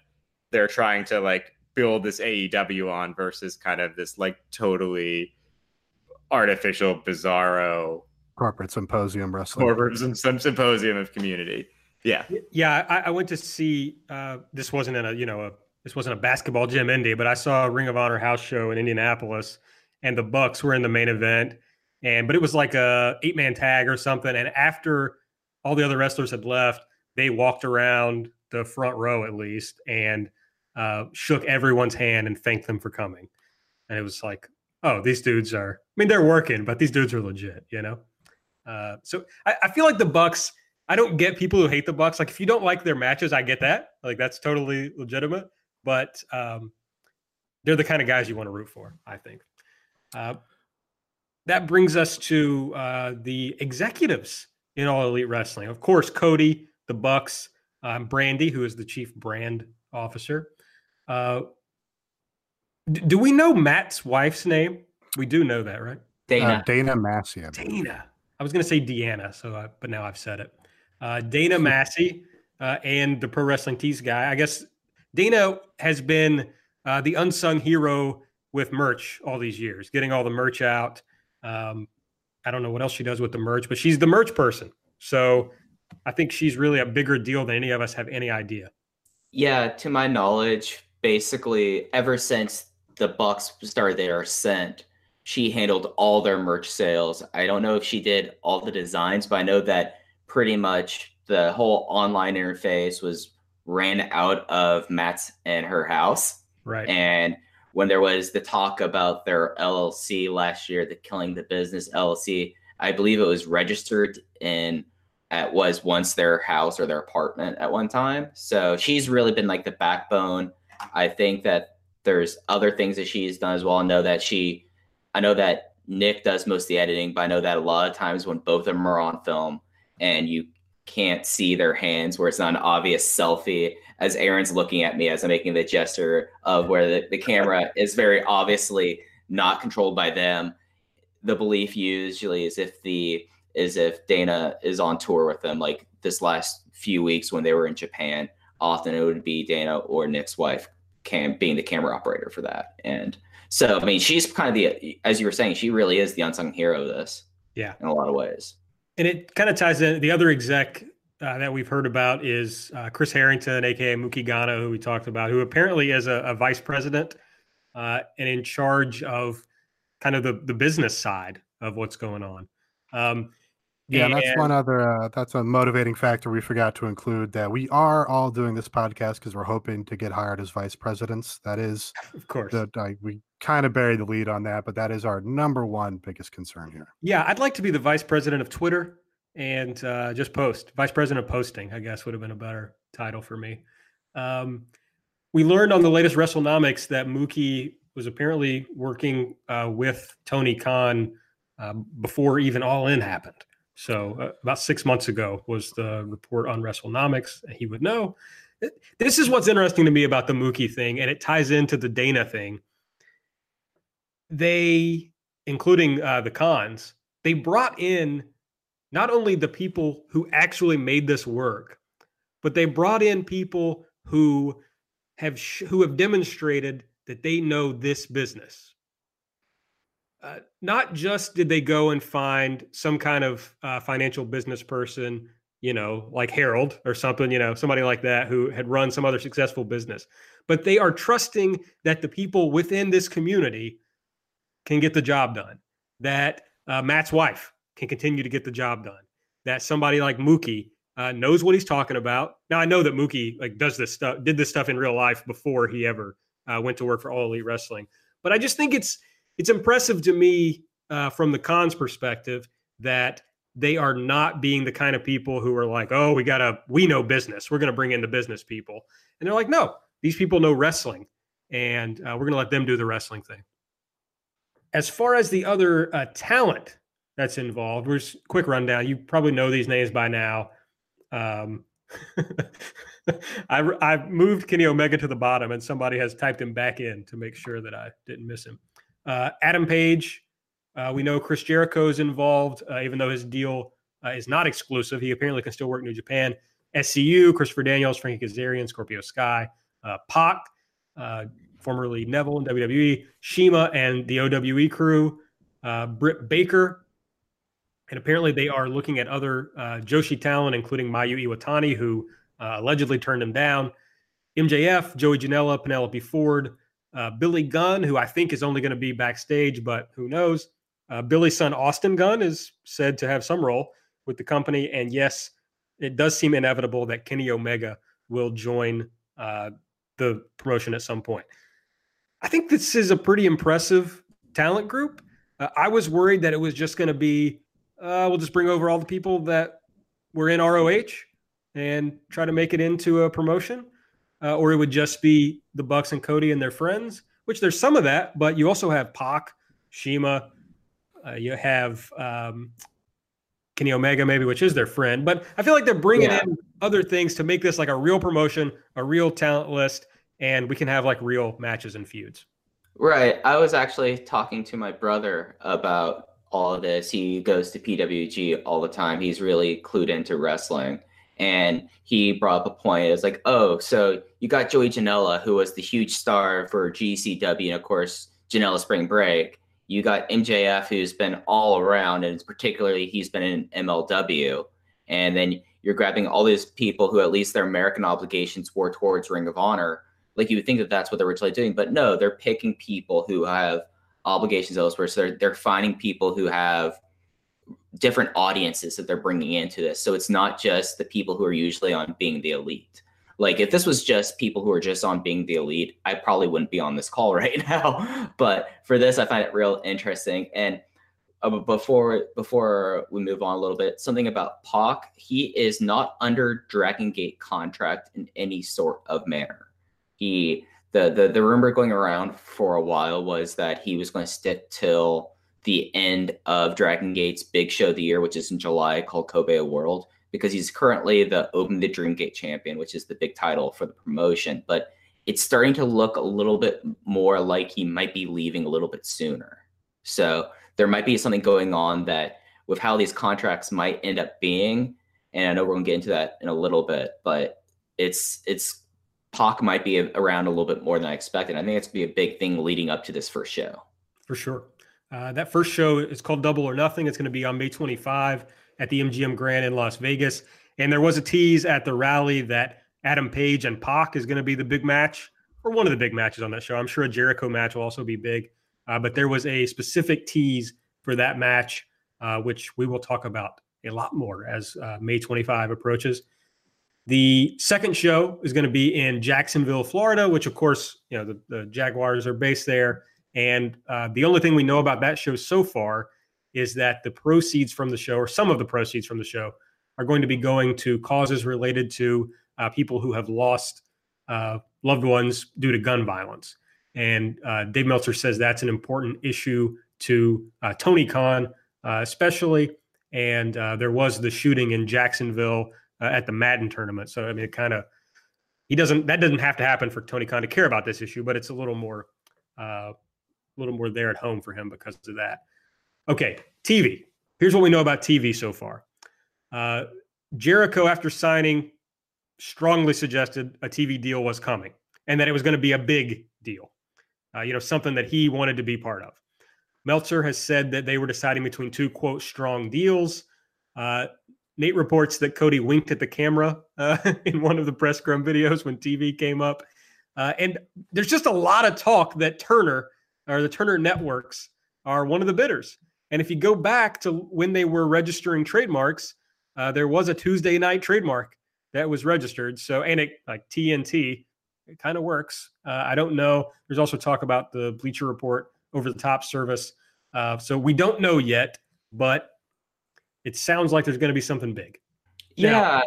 [SPEAKER 2] they're trying to like build this AEW on versus kind of this like totally artificial bizarro
[SPEAKER 4] Corporate symposium wrestling.
[SPEAKER 2] corporate some, some symposium of community. Yeah.
[SPEAKER 1] Yeah, I, I went to see. Uh, this wasn't in a you know a this wasn't a basketball gym indie, but I saw a Ring of Honor house show in Indianapolis, and the Bucks were in the main event, and but it was like a eight man tag or something. And after all the other wrestlers had left, they walked around the front row at least and uh, shook everyone's hand and thanked them for coming. And it was like, oh, these dudes are. I mean, they're working, but these dudes are legit, you know. Uh, so I, I feel like the Bucks. I don't get people who hate the Bucks. Like if you don't like their matches, I get that. Like that's totally legitimate. But um, they're the kind of guys you want to root for. I think. Uh, that brings us to uh, the executives in All Elite Wrestling. Of course, Cody, the Bucks, um, Brandi, who is the chief brand officer. Uh, d- do we know Matt's wife's name? We do know that, right?
[SPEAKER 3] Dana.
[SPEAKER 4] Uh, Dana Massey.
[SPEAKER 1] Dana. I was going to say Deanna, so I, but now I've said it. Uh, Dana Massey uh, and the Pro Wrestling Tees guy. I guess Dana has been uh, the unsung hero with merch all these years, getting all the merch out. Um, I don't know what else she does with the merch, but she's the merch person. So I think she's really a bigger deal than any of us have any idea.
[SPEAKER 3] Yeah, to my knowledge, basically ever since the Bucks started their ascent, she handled all their merch sales. I don't know if she did all the designs, but I know that pretty much the whole online interface was ran out of Matt's and her house.
[SPEAKER 1] Right.
[SPEAKER 3] And when there was the talk about their LLC last year, the Killing the Business LLC, I believe it was registered in at was once their house or their apartment at one time. So she's really been like the backbone. I think that there's other things that she's done as well. I know that she, I know that Nick does most of the editing, but I know that a lot of times when both of them are on film and you can't see their hands where it's not an obvious selfie as Aaron's looking at me as I'm making the gesture of where the, the camera [LAUGHS] is very obviously not controlled by them. The belief usually is if the is if Dana is on tour with them, like this last few weeks when they were in Japan, often it would be Dana or Nick's wife cam being the camera operator for that. And so I mean she's kind of the as you were saying, she really is the unsung hero of this.
[SPEAKER 1] Yeah.
[SPEAKER 3] In a lot of ways.
[SPEAKER 1] And it kind of ties in the other exec uh, that we've heard about is uh, Chris Harrington, aka Mookie who we talked about, who apparently is a, a vice president uh, and in charge of kind of the, the business side of what's going on. Um,
[SPEAKER 4] Yeah, and that's one other. Uh, that's a motivating factor we forgot to include. That we are all doing this podcast because we're hoping to get hired as vice presidents. That is, [LAUGHS]
[SPEAKER 1] of course,
[SPEAKER 4] the, like we kind of buried the lead on that, but that is our number one biggest concern here.
[SPEAKER 1] Yeah, I'd like to be the vice president of Twitter and uh, just post. Vice president of posting, I guess, would have been a better title for me. Um, we learned on the latest WrestleNomics that Mookie was apparently working uh, with Tony Khan uh, before even All In happened. So uh, about six months ago was the report on WrestleNomics. He would know. This is what's interesting to me about the Mookie thing, and it ties into the Dana thing. They, including uh, the Khans, they brought in not only the people who actually made this work, but they brought in people who have sh- who have demonstrated that they know this business. Uh, not just did they go and find some kind of uh, financial business person, you know, like Harold or something, you know, somebody like that who had run some other successful business, but they are trusting that the people within this community can get the job done. That uh, Matt's wife can continue to get the job done. That somebody like Mookie uh, knows what he's talking about. Now I know that Mookie like does this stuff, did this stuff in real life before he ever uh, went to work for All Elite Wrestling. But I just think it's it's impressive to me uh, from the Khans perspective that they are not being the kind of people who are like, oh, we gotta we know business, we're gonna bring in the business people, and they're like, no, these people know wrestling, and uh, we're gonna let them do the wrestling thing. As far as the other uh, talent that's involved. We're just quick rundown. You probably know these names by now. Um, [LAUGHS] I I moved Kenny Omega to the bottom, and somebody has typed him back in to make sure that I didn't miss him. Uh, Adam Page. Uh, we know Chris Jericho is involved, uh, even though his deal uh, is not exclusive. He apparently can still work New Japan. SCU, Christopher Daniels, Frankie Kazarian, Scorpio Sky, uh, Pac, uh, formerly Neville in WWE, CIMA, and the OWE crew. Britt Baker, and apparently they are looking at other uh, Joshi talent, including Mayu Iwatani, who uh, allegedly turned him down. MJF, Joey Janela, Penelope Ford, uh, Billy Gunn, who I think is only going to be backstage, but who knows? Uh, Billy's son Austin Gunn is said to have some role with the company, and yes, it does seem inevitable that Kenny Omega will join uh, the promotion at some point. I think this is a pretty impressive talent group. Uh, I was worried that it was just going to be uh, we'll just bring over all the people that were in ROH and try to make it into a promotion, uh, or it would just be the Bucks and Cody and their friends. which there's some of that, but you also have Pac, CIMA, uh, you have um, Kenny Omega, maybe, which is their friend. But I feel like they're bringing yeah. in other things to make this like a real promotion, a real talent list, and we can have like real matches and feuds.
[SPEAKER 3] Right. I was actually talking to my brother about all of this. He goes to PWG all the time. He's really clued into wrestling. And he brought up a point. It was like, oh, so you got Joey Janela, who was the huge star for GCW, and of course, Janela Spring Break. You got MJF, who's been all around, and particularly he's been in MLW. And then you're grabbing all these people who at least their American obligations were towards Ring of Honor. Like you would think that that's what they're originally doing, but no, they're picking people who have obligations elsewhere. So they're they're finding people who have different audiences that they're bringing into this. So it's not just the people who are usually on being the elite. Like if this was just people who are just on being the elite, I probably wouldn't be on this call [LAUGHS] right now. but for this, I find it real interesting. And uh, before before we move on a little bit, something about Pac, he is not under Dragon Gate contract in any sort of manner. He the the the rumor going around for a while was that he was going to stick till the end of Dragon Gate's big show of the year, which is in July, called Kobe World, because he's currently the Open the Dream Gate champion, which is the big title for the promotion. But it's starting to look a little bit more like he might be leaving a little bit sooner. So there might be something going on that with how these contracts might end up being. And I know we're gonna get into that in a little bit, but it's it's Pac might be around a little bit more than I expected. I think it's gonna be a big thing leading up to this first show.
[SPEAKER 1] For sure. Uh, that first show is called Double or Nothing. It's going to be on May 25 at the MGM Grand in Las Vegas. And there was a tease at the rally that Adam Page and Pac is going to be the big match or one of the big matches on that show. I'm sure a Jericho match will also be big. Uh, but there was a specific tease for that match, uh, which we will talk about a lot more as uh, May 25 approaches. The second show is going to be in Jacksonville, Florida, which, of course, you know the, the Jaguars are based there. And uh, the only thing we know about that show so far is that the proceeds from the show, or some of the proceeds from the show, are going to be going to causes related to uh, people who have lost uh, loved ones due to gun violence. And uh, Dave Meltzer says that's an important issue to uh, Tony Khan, uh, especially. And there was the shooting in Jacksonville at the Madden tournament. So I mean, it kind of he doesn't that doesn't have to happen for Tony Khan to care about this issue, but it's a little more a little more there at home for him because of that. Okay, TV. Here's what we know about TV so far. Uh, Jericho, after signing, strongly suggested a TV deal was coming and that it was going to be a big deal. Uh, you know, something that he wanted to be part of. Meltzer has said that they were deciding between two quote strong deals. Uh, Nate reports that Cody winked at the camera uh, [LAUGHS] in one of the press scrum videos when TV came up. Uh, and there's just a lot of talk that Turner or the Turner networks are one of the bidders. And if you go back to when they were registering trademarks, uh, there was a Tuesday night trademark that was registered. So, and it like TNT, it kind of works. Uh, I don't know. There's also talk about the Bleacher Report over the top service. Uh, so we don't know yet, but it sounds like there's going to be something big.
[SPEAKER 3] Yeah.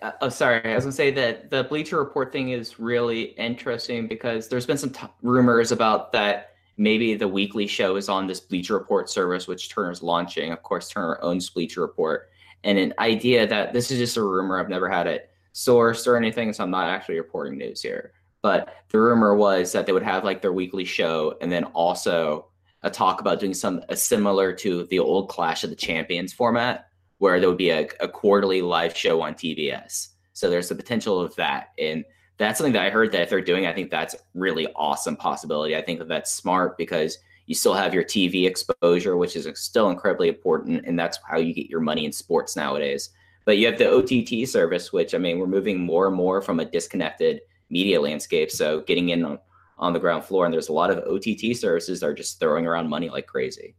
[SPEAKER 3] Now, oh, sorry. I was going to say that the Bleacher Report thing is really interesting because there's been some t- rumors about that maybe the weekly show is on this Bleacher Report service, which Turner's launching. Of course, Turner owns Bleacher Report. And an idea that this is just a rumor, I've never had it sourced or anything, so I'm not actually reporting news here. But the rumor was that they would have like their weekly show and then also a talk about doing some similar to the old Clash of the Champions format, where there would be a, a quarterly live show on TBS. So there's the potential of that. And that's something that I heard that if they're doing, I think that's really awesome possibility. I think that that's smart because you still have your TV exposure, which is still incredibly important, and that's how you get your money in sports nowadays. But you have the OTT service, which I mean, we're moving more and more from a disconnected media landscape. So getting in on, on the ground floor, and there's a lot of OTT services that are just throwing around money like crazy.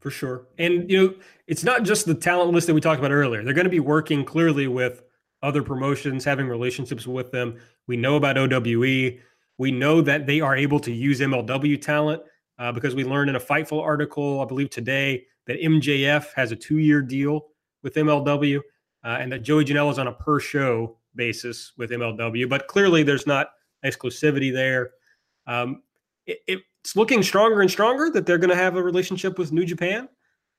[SPEAKER 1] For sure, and you know, it's not just the talent list that we talked about earlier. They're going to be working clearly with other promotions, having relationships with them. We know about OWE. We know that they are able to use MLW talent uh, because we learned in a Fightful article, I believe today, that MJF has a two year deal with MLW uh, and that Joey Janela is on a per show basis with MLW. But clearly, there's not exclusivity there. Um, it, it's looking stronger and stronger that they're going to have a relationship with New Japan.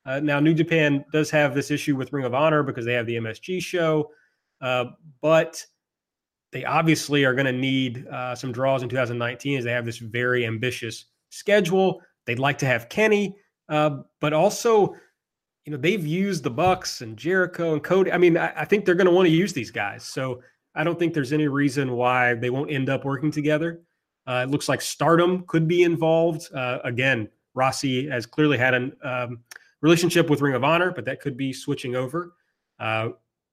[SPEAKER 1] Uh, now, New Japan does have this issue with Ring of Honor because they have the MSG show, uh, but they obviously are going to need uh, some draws in 2019 as they have this very ambitious schedule. They'd like to have Kenny, uh, but also, you know, they've used the Bucks and Jericho and Cody. I mean, I, I think they're going to want to use these guys. So I don't think there's any reason why they won't end up working together. Uh, it looks like Stardom could be involved. Uh, again, Rossy has clearly had a um, relationship with Ring of Honor, but that could be switching over.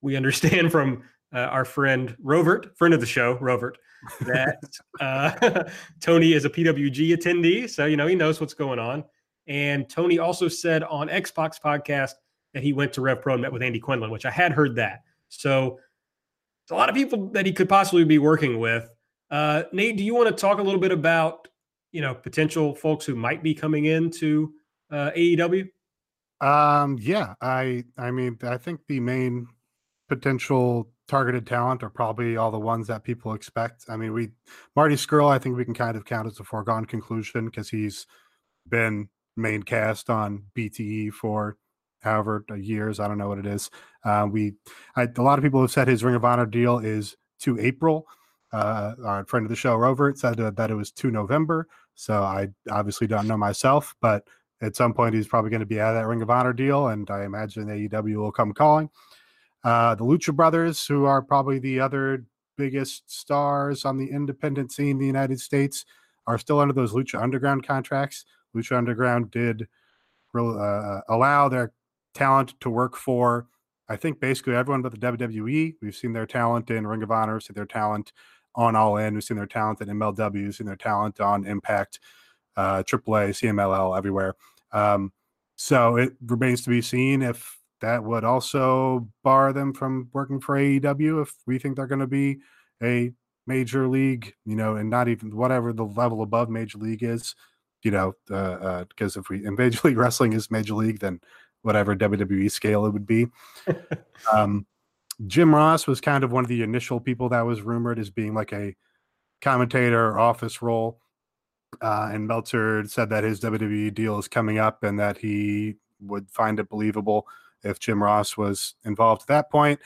[SPEAKER 1] We understand from uh, our friend Rovert, friend of the show, Rovert, that [LAUGHS] uh, [LAUGHS] Tony is a PWG attendee. So, you know, he knows what's going on. And Tony also said on Xbox podcast that he went to Rev Pro and met with Andy Quildan, which I had heard that. So, it's a lot of people that he could possibly be working with. Uh, Nate, do you want to talk a little bit about, you know, potential folks who might be coming into uh, AEW?
[SPEAKER 4] Um, yeah, I I mean, I think the main potential targeted talent are probably all the ones that people expect. I mean, we Marty Scurll, I think we can kind of count as a foregone conclusion because he's been main cast on BTE for however years. I don't know what it is. Uh, we I, a lot of people have said his Ring of Honor deal is to April. Uh, our friend of the show, Robert, said uh, that it was to November. So I obviously don't know myself, but at some point he's probably going to be out of that Ring of Honor deal, and I imagine AEW will come calling. Uh, the Lucha Brothers, who are probably the other biggest stars on the independent scene in the United States, are still under those Lucha Underground contracts. Lucha Underground did uh, allow their talent to work for, I think, basically everyone but the WWE. We've seen their talent in Ring of Honor, seen their talent on All In, we've seen their talent in MLW, we've seen their talent on Impact, uh, AAA, CMLL, everywhere. Um, so it remains to be seen if that would also bar them from working for AEW if we think they're going to be a major league, you know, and not even whatever the level above major league is, you know, because uh, uh, if we [LAUGHS] Major League Wrestling is major league, then whatever WWE scale it would be. [LAUGHS] um, Jim Ross was kind of one of the initial people that was rumored as being like a commentator office role. Uh, and Meltzer said that his WWE deal is coming up and that he would find it believable if Jim Ross was involved at that point.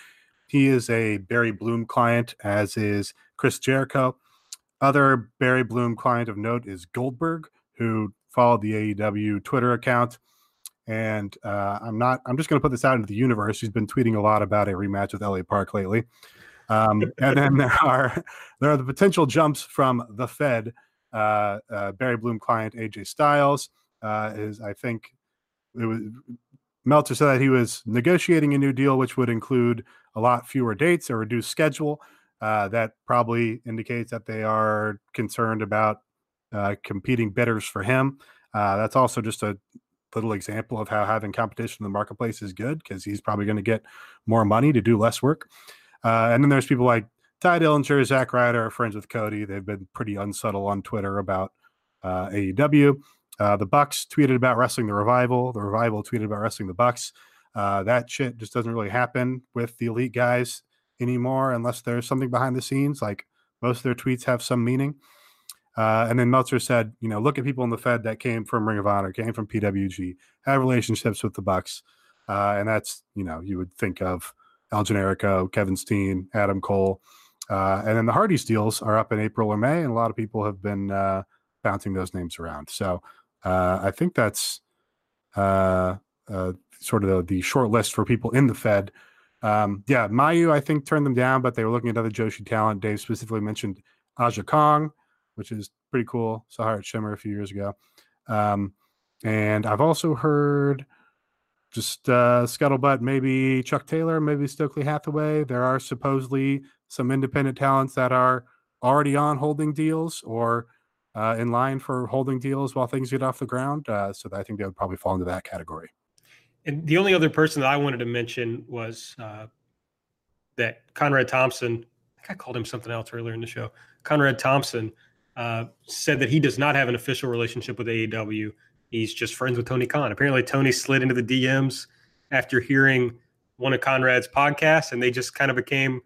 [SPEAKER 4] He is a Barry Bloom client, as is Chris Jericho. Other Barry Bloom client of note is Goldberg, who followed the AEW Twitter account. And uh, I'm not, I'm just going to put this out into the universe. He's been tweeting a lot about a rematch with LA Park lately. Um, [LAUGHS] and then there are there are the potential jumps from the Fed. Uh, uh, Barry Bloom client AJ Styles uh, is, I think, it was Meltzer said that he was negotiating a new deal, which would include a lot fewer dates, or a reduced schedule. Uh, that probably indicates that they are concerned about uh, competing bidders for him. Uh, that's also just a little example of how having competition in the marketplace is good because he's probably going to get more money to do less work. Uh, and then there's people like Tye Dillinger, Zack Ryder are friends with Cody. They've been pretty unsubtle on Twitter about uh, AEW. Uh, the Bucks tweeted about wrestling the revival. The revival tweeted about wrestling the Bucks. Uh, that shit just doesn't really happen with the elite guys anymore unless there's something behind the scenes. Like most of their tweets have some meaning. Uh, and then Meltzer said, you know, look at people in the Fed that came from Ring of Honor, came from PWG, have relationships with the Bucks, uh, and that's you know you would think of El Generico, Kevin Steen, Adam Cole, uh, and then the Hardys deals are up in April or May, and a lot of people have been bouncing those names around. So uh, I think that's uh, uh, sort of the, the, short list for people in the Fed. Um, yeah, Mayu, I think, turned them down, but they were looking at other Joshi talent. Dave specifically mentioned Aja Kong, which is pretty cool. Saw her at Shimmer a few years ago. Um, and I've also heard just uh, scuttlebutt, maybe Chuck Taylor, maybe Stokely Hathaway. There are supposedly some independent talents that are already on holding deals or uh, in line for holding deals while things get off the ground. Uh, so I think they would probably fall into that category.
[SPEAKER 1] And the only other person that I wanted to mention was uh, that Conrad Thompson. I think I called him something else earlier in the show. Conrad Thompson uh, said that he does not have an official relationship with AEW. He's just friends with Tony Khan. Apparently, Tony slid into the DMs after hearing one of Conrad's podcasts, and they just kind of became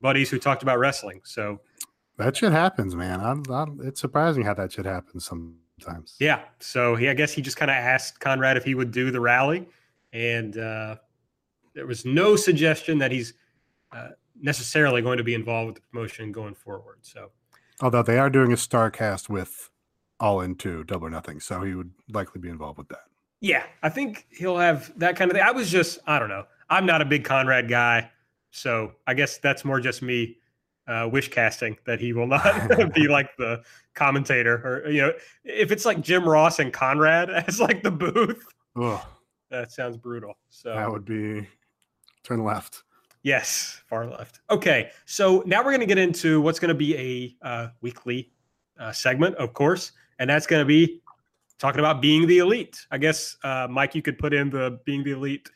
[SPEAKER 1] buddies who talked about wrestling. So
[SPEAKER 4] that shit happens, man. I'm, I'm, it's surprising how that shit happens sometimes.
[SPEAKER 1] Yeah. So he, I guess he just kind of asked Conrad if he would do the rally, and uh, there was no suggestion that he's uh, necessarily going to be involved with the promotion going forward. So,
[SPEAKER 4] although they are doing a Starrcast with All In Two Double or Nothing, so he would likely be involved with that.
[SPEAKER 1] Yeah, I think he'll have that kind of thing. I was just, I don't know. I'm not a big Conrad guy, so I guess that's more just me uh, wish casting that he will not [LAUGHS] [LAUGHS] be like the commentator, or you know, if it's like Jim Ross and Conrad [LAUGHS] as like the booth,
[SPEAKER 4] Ugh,
[SPEAKER 1] that sounds brutal. So
[SPEAKER 4] that would be turn left.
[SPEAKER 1] Yes, far left. Okay, so now we're going to get into what's going to be a uh, weekly uh, segment, of course, and that's going to be talking about being the elite. I guess, uh, Mike, you could put in the being the elite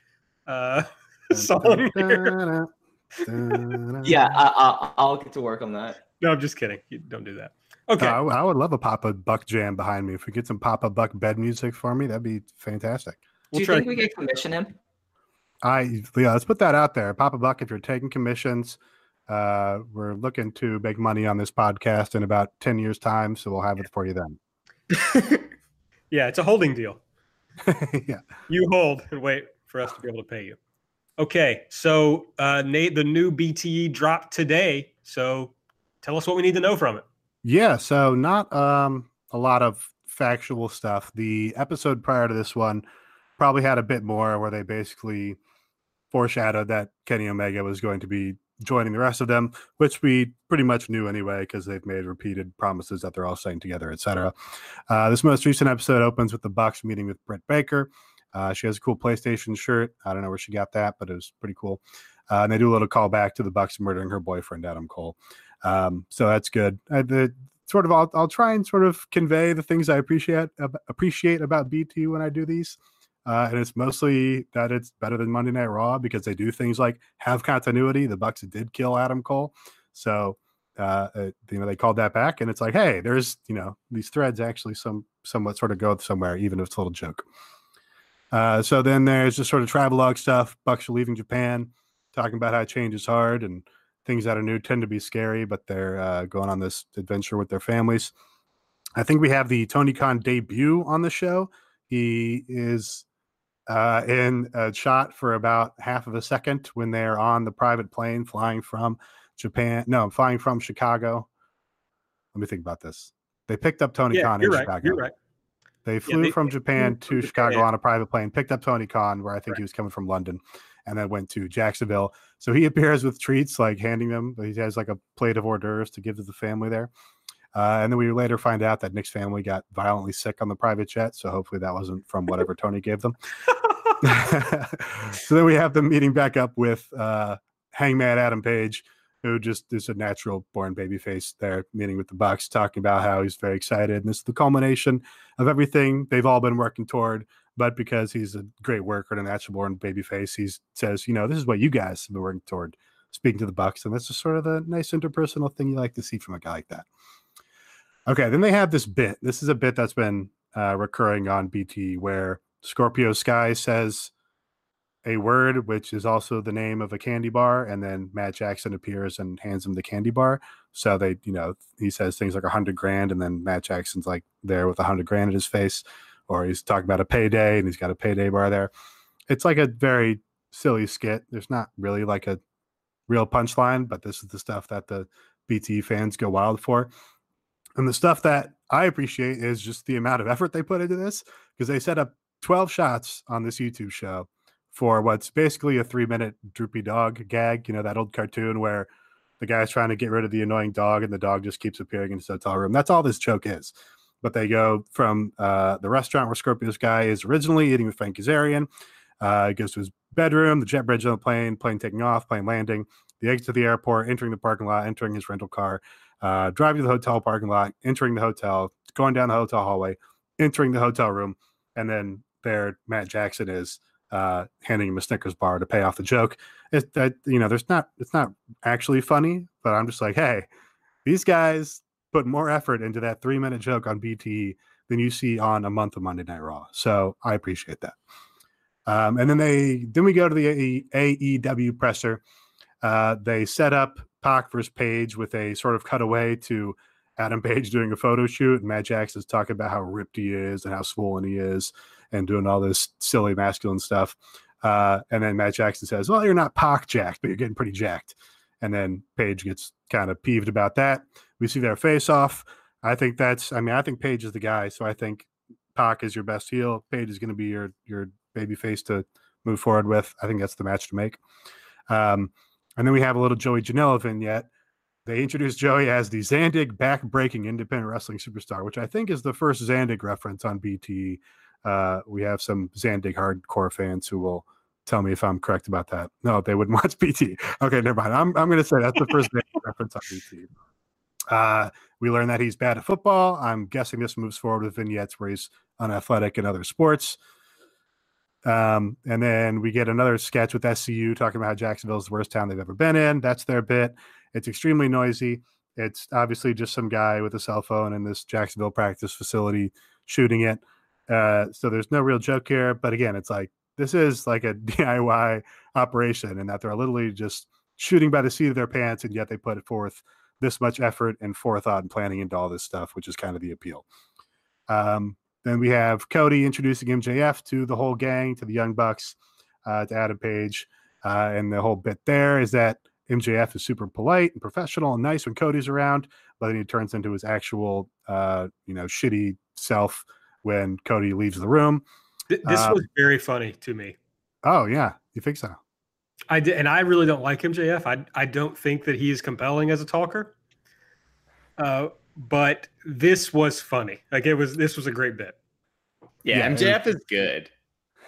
[SPEAKER 1] uh, song here.
[SPEAKER 3] Yeah, I, will get to work on that.
[SPEAKER 1] No, I'm just kidding. You don't do that. Okay.
[SPEAKER 4] I, I, would love a Papa Buck jam behind me. If we get some Papa Buck bed music for me, that'd be fantastic.
[SPEAKER 3] Do you think we could commission him?
[SPEAKER 4] I yeah, let's put that out there. Papa Buck, if you're taking commissions, uh, we're looking to make money on this podcast in about 10 years' time, so we'll have it for you then. [LAUGHS]
[SPEAKER 1] yeah, it's a holding deal. [LAUGHS]
[SPEAKER 4] yeah.
[SPEAKER 1] You hold and wait for us to be able to pay you. Okay, so uh, Nate, the new BTE dropped today. So tell us what we need to know from it.
[SPEAKER 4] Yeah, so not um, a lot of factual stuff. The episode prior to this one probably had a bit more where they basically foreshadowed that Kenny Omega was going to be joining the rest of them, which we pretty much knew anyway because they've made repeated promises that they're all staying together, etc. Uh, this most recent episode opens with the Bucks meeting with Britt Baker. Uh, she has a cool PlayStation shirt. I don't know where she got that, but it was pretty cool. Uh, and they do a little callback to the Bucks murdering her boyfriend Adam Cole. Um, so that's good. Uh, the sort of I'll, I'll try and sort of convey the things I appreciate appreciate about BT when I do these. Uh, and it's mostly that it's better than Monday Night Raw because they do things like have continuity. The Bucks did kill Adam Cole, so uh, uh, you know they called that back, and it's like, hey, there's you know these threads actually some somewhat sort of go somewhere, even if it's a little joke. Uh, so then there's just sort of travelogue stuff. Bucks are leaving Japan, talking about how change is hard and things that are new tend to be scary, but they're uh, going on this adventure with their families. I think we have the Tony Khan debut on the show. He is uh, in a shot for about half of a second when they're on the private plane flying from Japan. No, I'm flying from Chicago. Let me think about this. They picked up Tony
[SPEAKER 1] yeah,
[SPEAKER 4] Khan
[SPEAKER 1] in
[SPEAKER 4] right,
[SPEAKER 1] Chicago. You're right.
[SPEAKER 4] They flew yeah, they, from Japan to Chicago on a private plane, picked up Tony Khan, where I think right. he was coming from London, and then went to Jacksonville. So he [LAUGHS] appears with treats, like handing them. He has like a plate of hors d'oeuvres to give to the family there. Uh, and then we later find out that Nick's family got violently sick on the private jet. So hopefully that wasn't from whatever Tony gave them. [LAUGHS] [LAUGHS] so then we have them meeting back up with uh, Hangman Adam Page, who just is a natural born babyface there, meeting with the Bucks, talking about how he's very excited. And this is the culmination of everything they've all been working toward. But because he's a great worker and a natural born babyface, he says, you know, this is what you guys have been working toward, speaking to the Bucks. And that's just sort of the nice interpersonal thing you like to see from a guy like that. Okay, then they have this bit. This is a bit that's been uh, recurring on BT where Scorpio Sky says a word, which is also the name of a candy bar, and then Matt Jackson appears and hands him the candy bar. So they, you know, he says things like a hundred grand, and then Matt Jackson's like there with a hundred grand in his face, or he's talking about a payday and he's got a payday bar there. It's like a very silly skit. There's not really like a real punchline, but this is the stuff that the BT fans go wild for. And the stuff that I appreciate is just the amount of effort they put into this because they set up 12 shots on this YouTube show for what's basically a three minute droopy dog gag. You know, that old cartoon where the guy's trying to get rid of the annoying dog and the dog just keeps appearing in his hotel room. That's all this joke is. But they go from uh, the restaurant where Scorpio Sky is originally eating with Frank Kazarian. Uh, he goes to his bedroom, the jet bridge on the plane, plane taking off, plane landing, the exit to the airport, entering the parking lot, entering his rental car, uh, driving to the hotel parking lot, entering the hotel, going down the hotel hallway, entering the hotel room, and then there Matt Jackson is uh, handing him a Snickers bar to pay off the joke. It that you know, there's not it's not actually funny, but I'm just like, hey, these guys put more effort into that three minute joke on BTE than you see on a month of Monday Night Raw. So I appreciate that. Um, and then they then we go to the AEW presser. Uh, they set up Pac versus Page with a sort of cutaway to Adam Page doing a photo shoot, and Matt Jackson's talking about how ripped he is and how swollen he is, and doing all this silly masculine stuff. Uh, and then Matt Jackson says, "Well, you're not Pac jacked, but you're getting pretty jacked." And then Page gets kind of peeved about that. We see their face off. I think that's. I mean, I think Page is the guy. So I think Pac is your best heel. Page is going to be your your baby face to move forward with. I think that's the match to make. Um, and then we have a little Joey Janela vignette. They introduced Joey as the Zandig back-breaking independent wrestling superstar, which I think is the first Zandig reference on BTE. Uh, we have some Zandig hardcore fans who will tell me if I'm correct about that. No, they wouldn't [LAUGHS] watch BT. Okay, never mind. I'm, I'm going to say that's the first [LAUGHS] reference on BT. Uh, we learn that he's bad at football. I'm guessing this moves forward with vignettes where he's unathletic in other sports. Um, and then we get another sketch with SCU talking about how Jacksonville is the worst town they've ever been in. That's their bit. It's extremely noisy. It's obviously just some guy with a cell phone in this Jacksonville practice facility shooting it. Uh, so there's no real joke here. But again, it's like this is like a [LAUGHS] DIY operation, and that they're literally just shooting by the seat of their pants, and yet they put forth this much effort and forethought and planning into all this stuff, which is kind of the appeal. Um, then we have Cody introducing MJF to the whole gang, to the Young Bucks, uh, to Adam Page. Uh, and the whole bit there is that MJF is super polite and professional and nice when Cody's around, but then he turns into his actual, uh, you know, shitty self when Cody leaves the room.
[SPEAKER 1] This uh, was very funny to me.
[SPEAKER 4] Oh yeah, you think so?
[SPEAKER 1] I did, and I really don't like MJF. I I don't think that he is compelling as a talker. Uh, but this was funny. Like it was. This was a great bit.
[SPEAKER 2] Yeah, yeah MJF is good.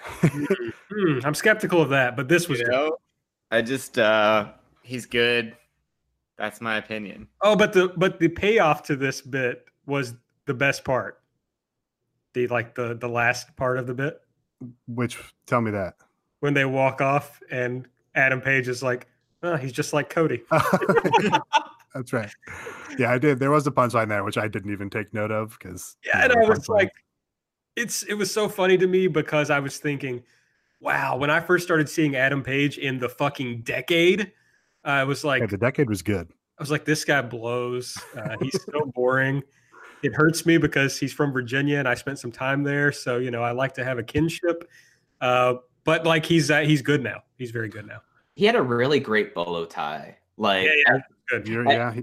[SPEAKER 2] [LAUGHS]
[SPEAKER 1] mm, I'm skeptical of that, but this was. You know,
[SPEAKER 2] I just uh he's good. That's my opinion.
[SPEAKER 1] Oh, but the but the payoff to this bit was the best part. The like the the last part of the bit.
[SPEAKER 4] Which tell me that
[SPEAKER 1] when they walk off and Adam Page is like, oh, he's just like Cody. [LAUGHS]
[SPEAKER 4] That's right. Yeah, I did. There was a punchline there, which I didn't even take note of because
[SPEAKER 1] yeah, you know, and I was like, it's it was so funny to me because I was thinking, wow, when I first started seeing Adam Page in the fucking decade, I was like,
[SPEAKER 4] yeah, the decade was good.
[SPEAKER 1] I was like, this guy blows. Uh, he's so boring. It hurts me because he's from Virginia and I spent some time there, so you know I like to have a kinship. Uh, but like he's uh, he's good now. He's very good now.
[SPEAKER 3] He had a really great bolo tie. Like, yeah, yeah, good. I, yeah.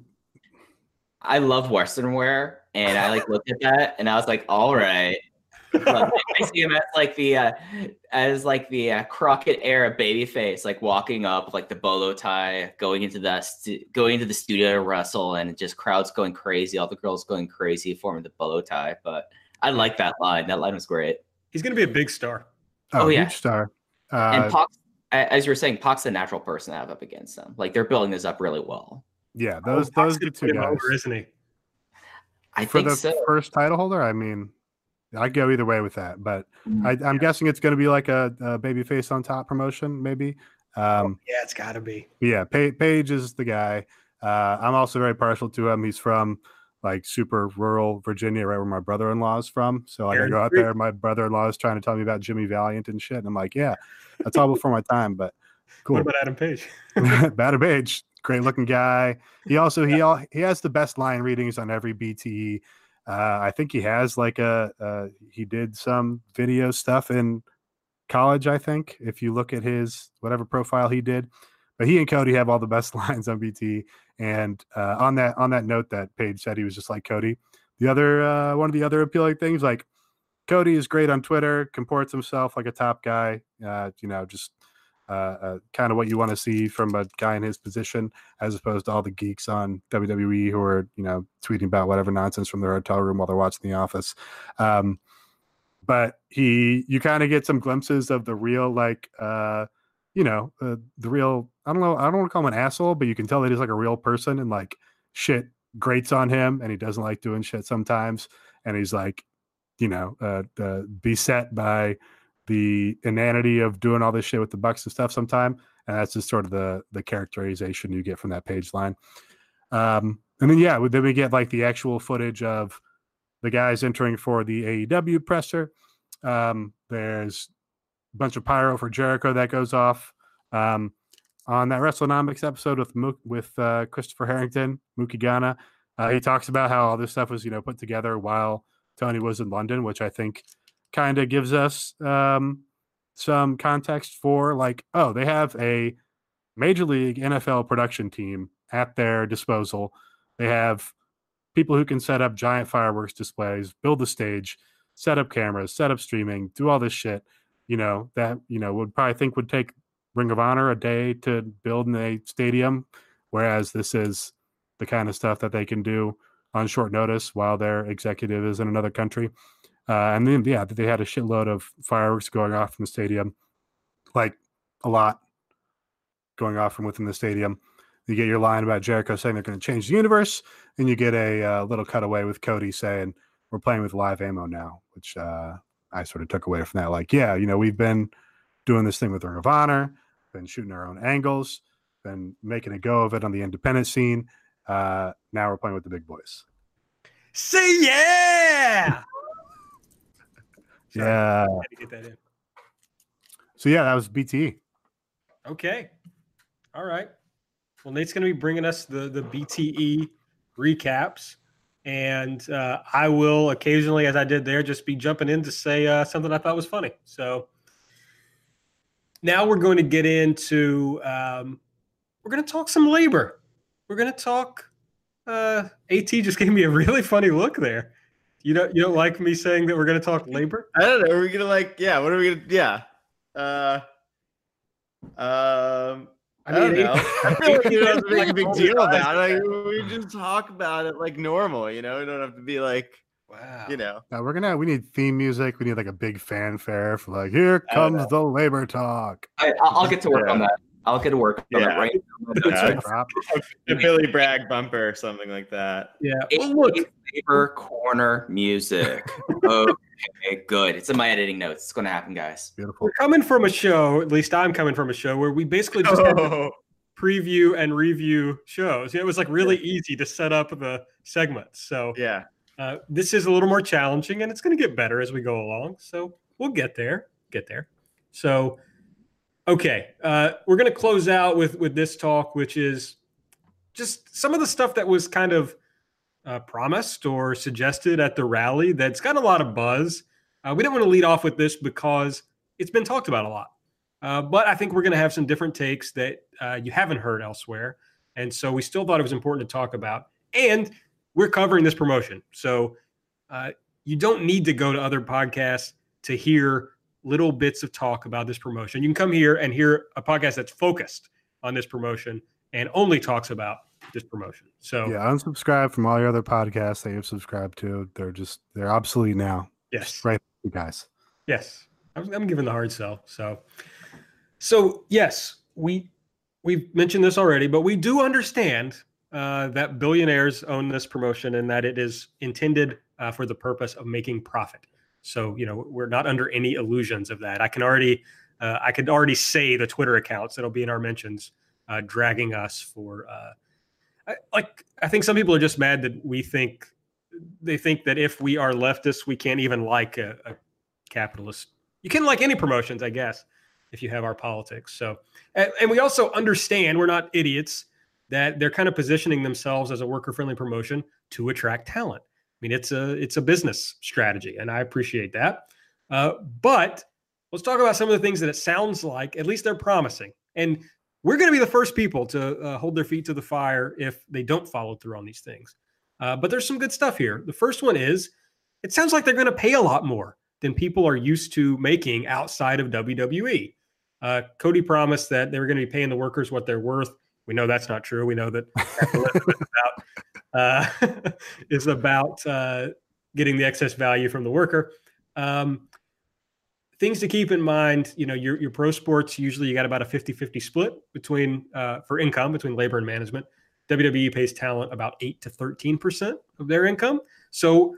[SPEAKER 3] I love Western wear, and I like looked at that, and I was like, all right. I see him as like the uh, as like the uh, Crockett era baby face, like walking up like the bolo tie, going into the stu- going into the studio to wrestle, and just crowds going crazy, all the girls going crazy, forming the bolo tie. But I like that line. That line was great.
[SPEAKER 1] He's going to be a big star.
[SPEAKER 4] Oh, oh yeah, star.
[SPEAKER 3] Uh, and Pac, as you were saying, Pac's a natural person to have up against them. Like they're building this up really well.
[SPEAKER 4] Yeah, those oh, those are two guys,
[SPEAKER 1] over, isn't he?
[SPEAKER 3] I
[SPEAKER 4] For
[SPEAKER 3] think
[SPEAKER 4] the
[SPEAKER 3] so.
[SPEAKER 4] first title holder, I mean, I'd go either way with that, but mm, I, am guessing it's going to be like a, a baby face on top promotion, maybe. Um,
[SPEAKER 1] oh, yeah, it's got to be.
[SPEAKER 4] Yeah, Page is the guy. Uh, I'm also very partial to him. He's from like super rural Virginia, right where my brother in law is from. So like, I go out there. My brother in law is trying to tell me about Jimmy Valiant and shit. And I'm like, yeah, that's all before my time, but cool.
[SPEAKER 1] What about Adam Page? [LAUGHS]
[SPEAKER 4] Adam Page, great looking guy. He also he all he has the best line readings on every BTE. Uh, I think he has like a uh, he did some video stuff in college. I think if you look at his whatever profile he did, but he and Cody have all the best [LAUGHS] lines on BT. And uh, on that on that note, that Page said he was just like Cody. The other uh, one of the other appealing things, like Cody is great on Twitter, comports himself like a top guy. Uh, you know, just kind of what you want to see from a guy in his position, as opposed to all the geeks on WWE who are you know tweeting about whatever nonsense from their hotel room while they're watching The Office. Um, but he, you kind of get some glimpses of the real like. Uh, you know, uh, the real, I don't know, I don't want to call him an asshole, but you can tell that he's like a real person and like shit grates on him and he doesn't like doing shit sometimes. And he's like, you know, uh, uh, beset by the inanity of doing all this shit with the Bucks and stuff sometime. And that's just sort of the the characterization you get from that page line. Um, and then yeah, then we get like the actual footage of the guys entering for the AEW presser. Um, there's a bunch of pyro for Jericho that goes off. Um, on that WrestleNomics episode with Mook, with uh, Christopher Harrington, Mookie Ghana, uh, he talks about how all this stuff was, you know, put together while Tony was in London, which I think kind of gives us um, some context for like, oh, they have a major league NFL production team at their disposal. They have people who can set up giant fireworks displays, build the stage, set up cameras, set up streaming, do all this shit. You know that you know would probably think would take Ring of Honor a day to build in a stadium, whereas this is the kind of stuff that they can do on short notice while their executive is in another country. Uh, and then, yeah, they had a shitload of fireworks going off from the stadium, like a lot going off from within the stadium. You get your line about Jericho saying they're going to change the universe, and you get a uh, little cutaway with Cody saying, We're playing with live ammo now, which uh, I sort of took away from that. Like, yeah, you know, we've been doing this thing with Ring of Honor, been shooting our own angles, been making a go of it on the independent scene. Uh, now we're playing with the big boys.
[SPEAKER 1] Say yeah.
[SPEAKER 4] Sorry, yeah.
[SPEAKER 1] get that in.
[SPEAKER 4] So yeah, that was BTE.
[SPEAKER 1] Okay. All right. Well, Nate's going to be bringing us the the BTE recaps, and uh, I will occasionally, as I did there, just be jumping in to say uh, something I thought was funny. So now we're going to get into um, we're going to talk some labor. We're going to talk. Uh, AT just [LAUGHS] gave me a really funny look there. You don't you don't like me saying that we're going to talk labor? [LAUGHS]
[SPEAKER 2] I don't know. Are we gonna like? Yeah. What are we gonna? Yeah. Uh. Um. I, don't know. [LAUGHS] I [LAUGHS] feel like you don't have to make a big deal about it. Like, we just talk about it like normal. You know, we don't have to be like.
[SPEAKER 1] Wow.
[SPEAKER 2] You know.
[SPEAKER 4] Now we're gonna we need theme music. We need like a big fanfare for like here comes the labor talk.
[SPEAKER 3] I, I'll get to work
[SPEAKER 2] Yeah.
[SPEAKER 3] on that. I'll get to work on
[SPEAKER 2] Yeah.
[SPEAKER 3] it right
[SPEAKER 2] Yeah.
[SPEAKER 4] Drop.
[SPEAKER 2] The Billy Bragg bumper or something like that.
[SPEAKER 1] Yeah.
[SPEAKER 3] now.
[SPEAKER 1] Well, look,
[SPEAKER 3] Labor corner music. [LAUGHS] okay, good. It's in my editing notes. It's going to happen, guys.
[SPEAKER 4] Beautiful.
[SPEAKER 1] we're coming from a show. At least I'm coming from a show where we basically just
[SPEAKER 2] Oh,
[SPEAKER 1] preview and review shows. It was like really easy to set up the segments. So
[SPEAKER 2] yeah.
[SPEAKER 1] uh, this is a little more challenging, and it's going to get better as we go along. So we'll get there. Get there. So okay, uh, we're going to close out with with this talk, which is just some of the stuff that was kind of uh, promised or suggested at the rally that's got a lot of buzz. Uh, we don't want to lead off with this because it's been talked about a lot. Uh, but I think we're going to have some different takes that uh, you haven't heard elsewhere. And so we still thought it was important to talk about. And we're covering this promotion. So uh, you don't need to go to other podcasts to hear little bits of talk about this promotion. You can come here and hear a podcast that's focused on this promotion and only talks about this promotion. So,
[SPEAKER 4] Yeah, unsubscribe from all your other podcasts that you've subscribed to. They're just they're obsolete now.
[SPEAKER 1] yes.
[SPEAKER 4] Right, you guys.
[SPEAKER 1] Yes, I'm, I'm giving the hard sell. So, so yes, we we've mentioned this already, but we do understand uh, that billionaires own this promotion and that it is intended uh, for the purpose of making profit. So you know we're not under any illusions of that. I can already uh, I could already say the Twitter accounts that'll be in our mentions uh, dragging us for uh, I, like I think some people are just mad that we think they think that if we are leftists we can't even like a, a capitalist. You can like any promotions, I guess, if you have our politics. So, and, and we also understand we're not idiots that they're kind of positioning themselves as a worker-friendly promotion to attract talent. I mean, it's a it's a business strategy, and I appreciate that. Uh, but let's talk about some of the things that it sounds like at least they're promising, and we're going to be the first people to uh, hold their feet to the fire if they don't follow through on these things. Uh, but there's some good stuff here. The first one is it sounds like they're going to pay a lot more than people are used to making outside of WWE. Uh, Cody promised that they were going to be paying the workers what they're worth. We know that's not true. We know that [LAUGHS] uh, [LAUGHS] is about uh, getting the excess value from the worker. Um, things to keep in mind, you know, your, your pro sports, usually you got about a 50-50 split between uh, for income between labor and management. WWE pays talent about 8 to 13% of their income. So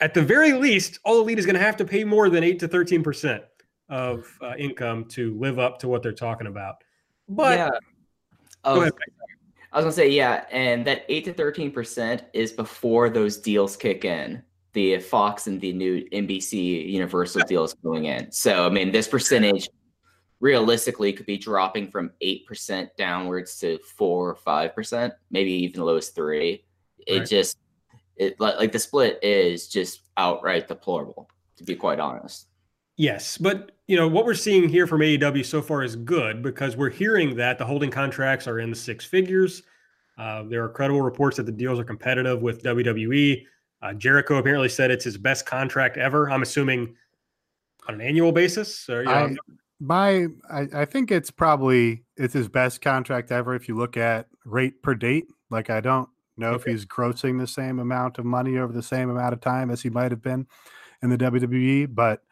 [SPEAKER 1] at the very least, All Elite is going to have to pay more than 8 to 13% of uh, income to live up to what they're talking about. But
[SPEAKER 3] yeah.
[SPEAKER 1] go ahead.
[SPEAKER 3] I was gonna say yeah, and that eight to thirteen percent is before those deals kick in. The Fox and the new NBC Universal deals going in. So I mean, this percentage realistically could be dropping from 8% downwards to 4 or 5%, maybe even the lowest 3. It
[SPEAKER 1] Right.
[SPEAKER 3] just it like, like the split is just outright deplorable to be quite honest.
[SPEAKER 1] Yes, but you know what we're seeing here from AEW so far is good because we're hearing that the holding contracts are in the six figures. Uh, there are credible reports that the deals are competitive with WWE. Uh, Jericho apparently said it's his best contract ever. I'm assuming on an annual basis. Or, you know,
[SPEAKER 4] I, my, I, I think it's probably it's his best contract ever. If you look at rate per date, like I don't know if he's grossing the same amount of money over the same amount of time as he might have been in the WWE, but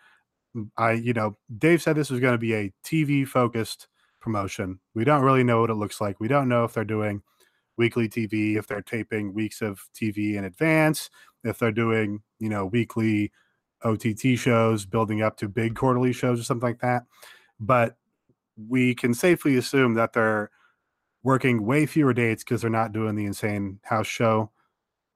[SPEAKER 4] I, you know, Dave said this was going to be a TV focused promotion. We don't really know what it looks like. We don't know if they're doing weekly TV, if they're taping weeks of TV in advance, if they're doing, you know, weekly OTT shows building up to big quarterly shows or something like that. But we can safely assume that they're working way fewer dates because they're not doing the insane house show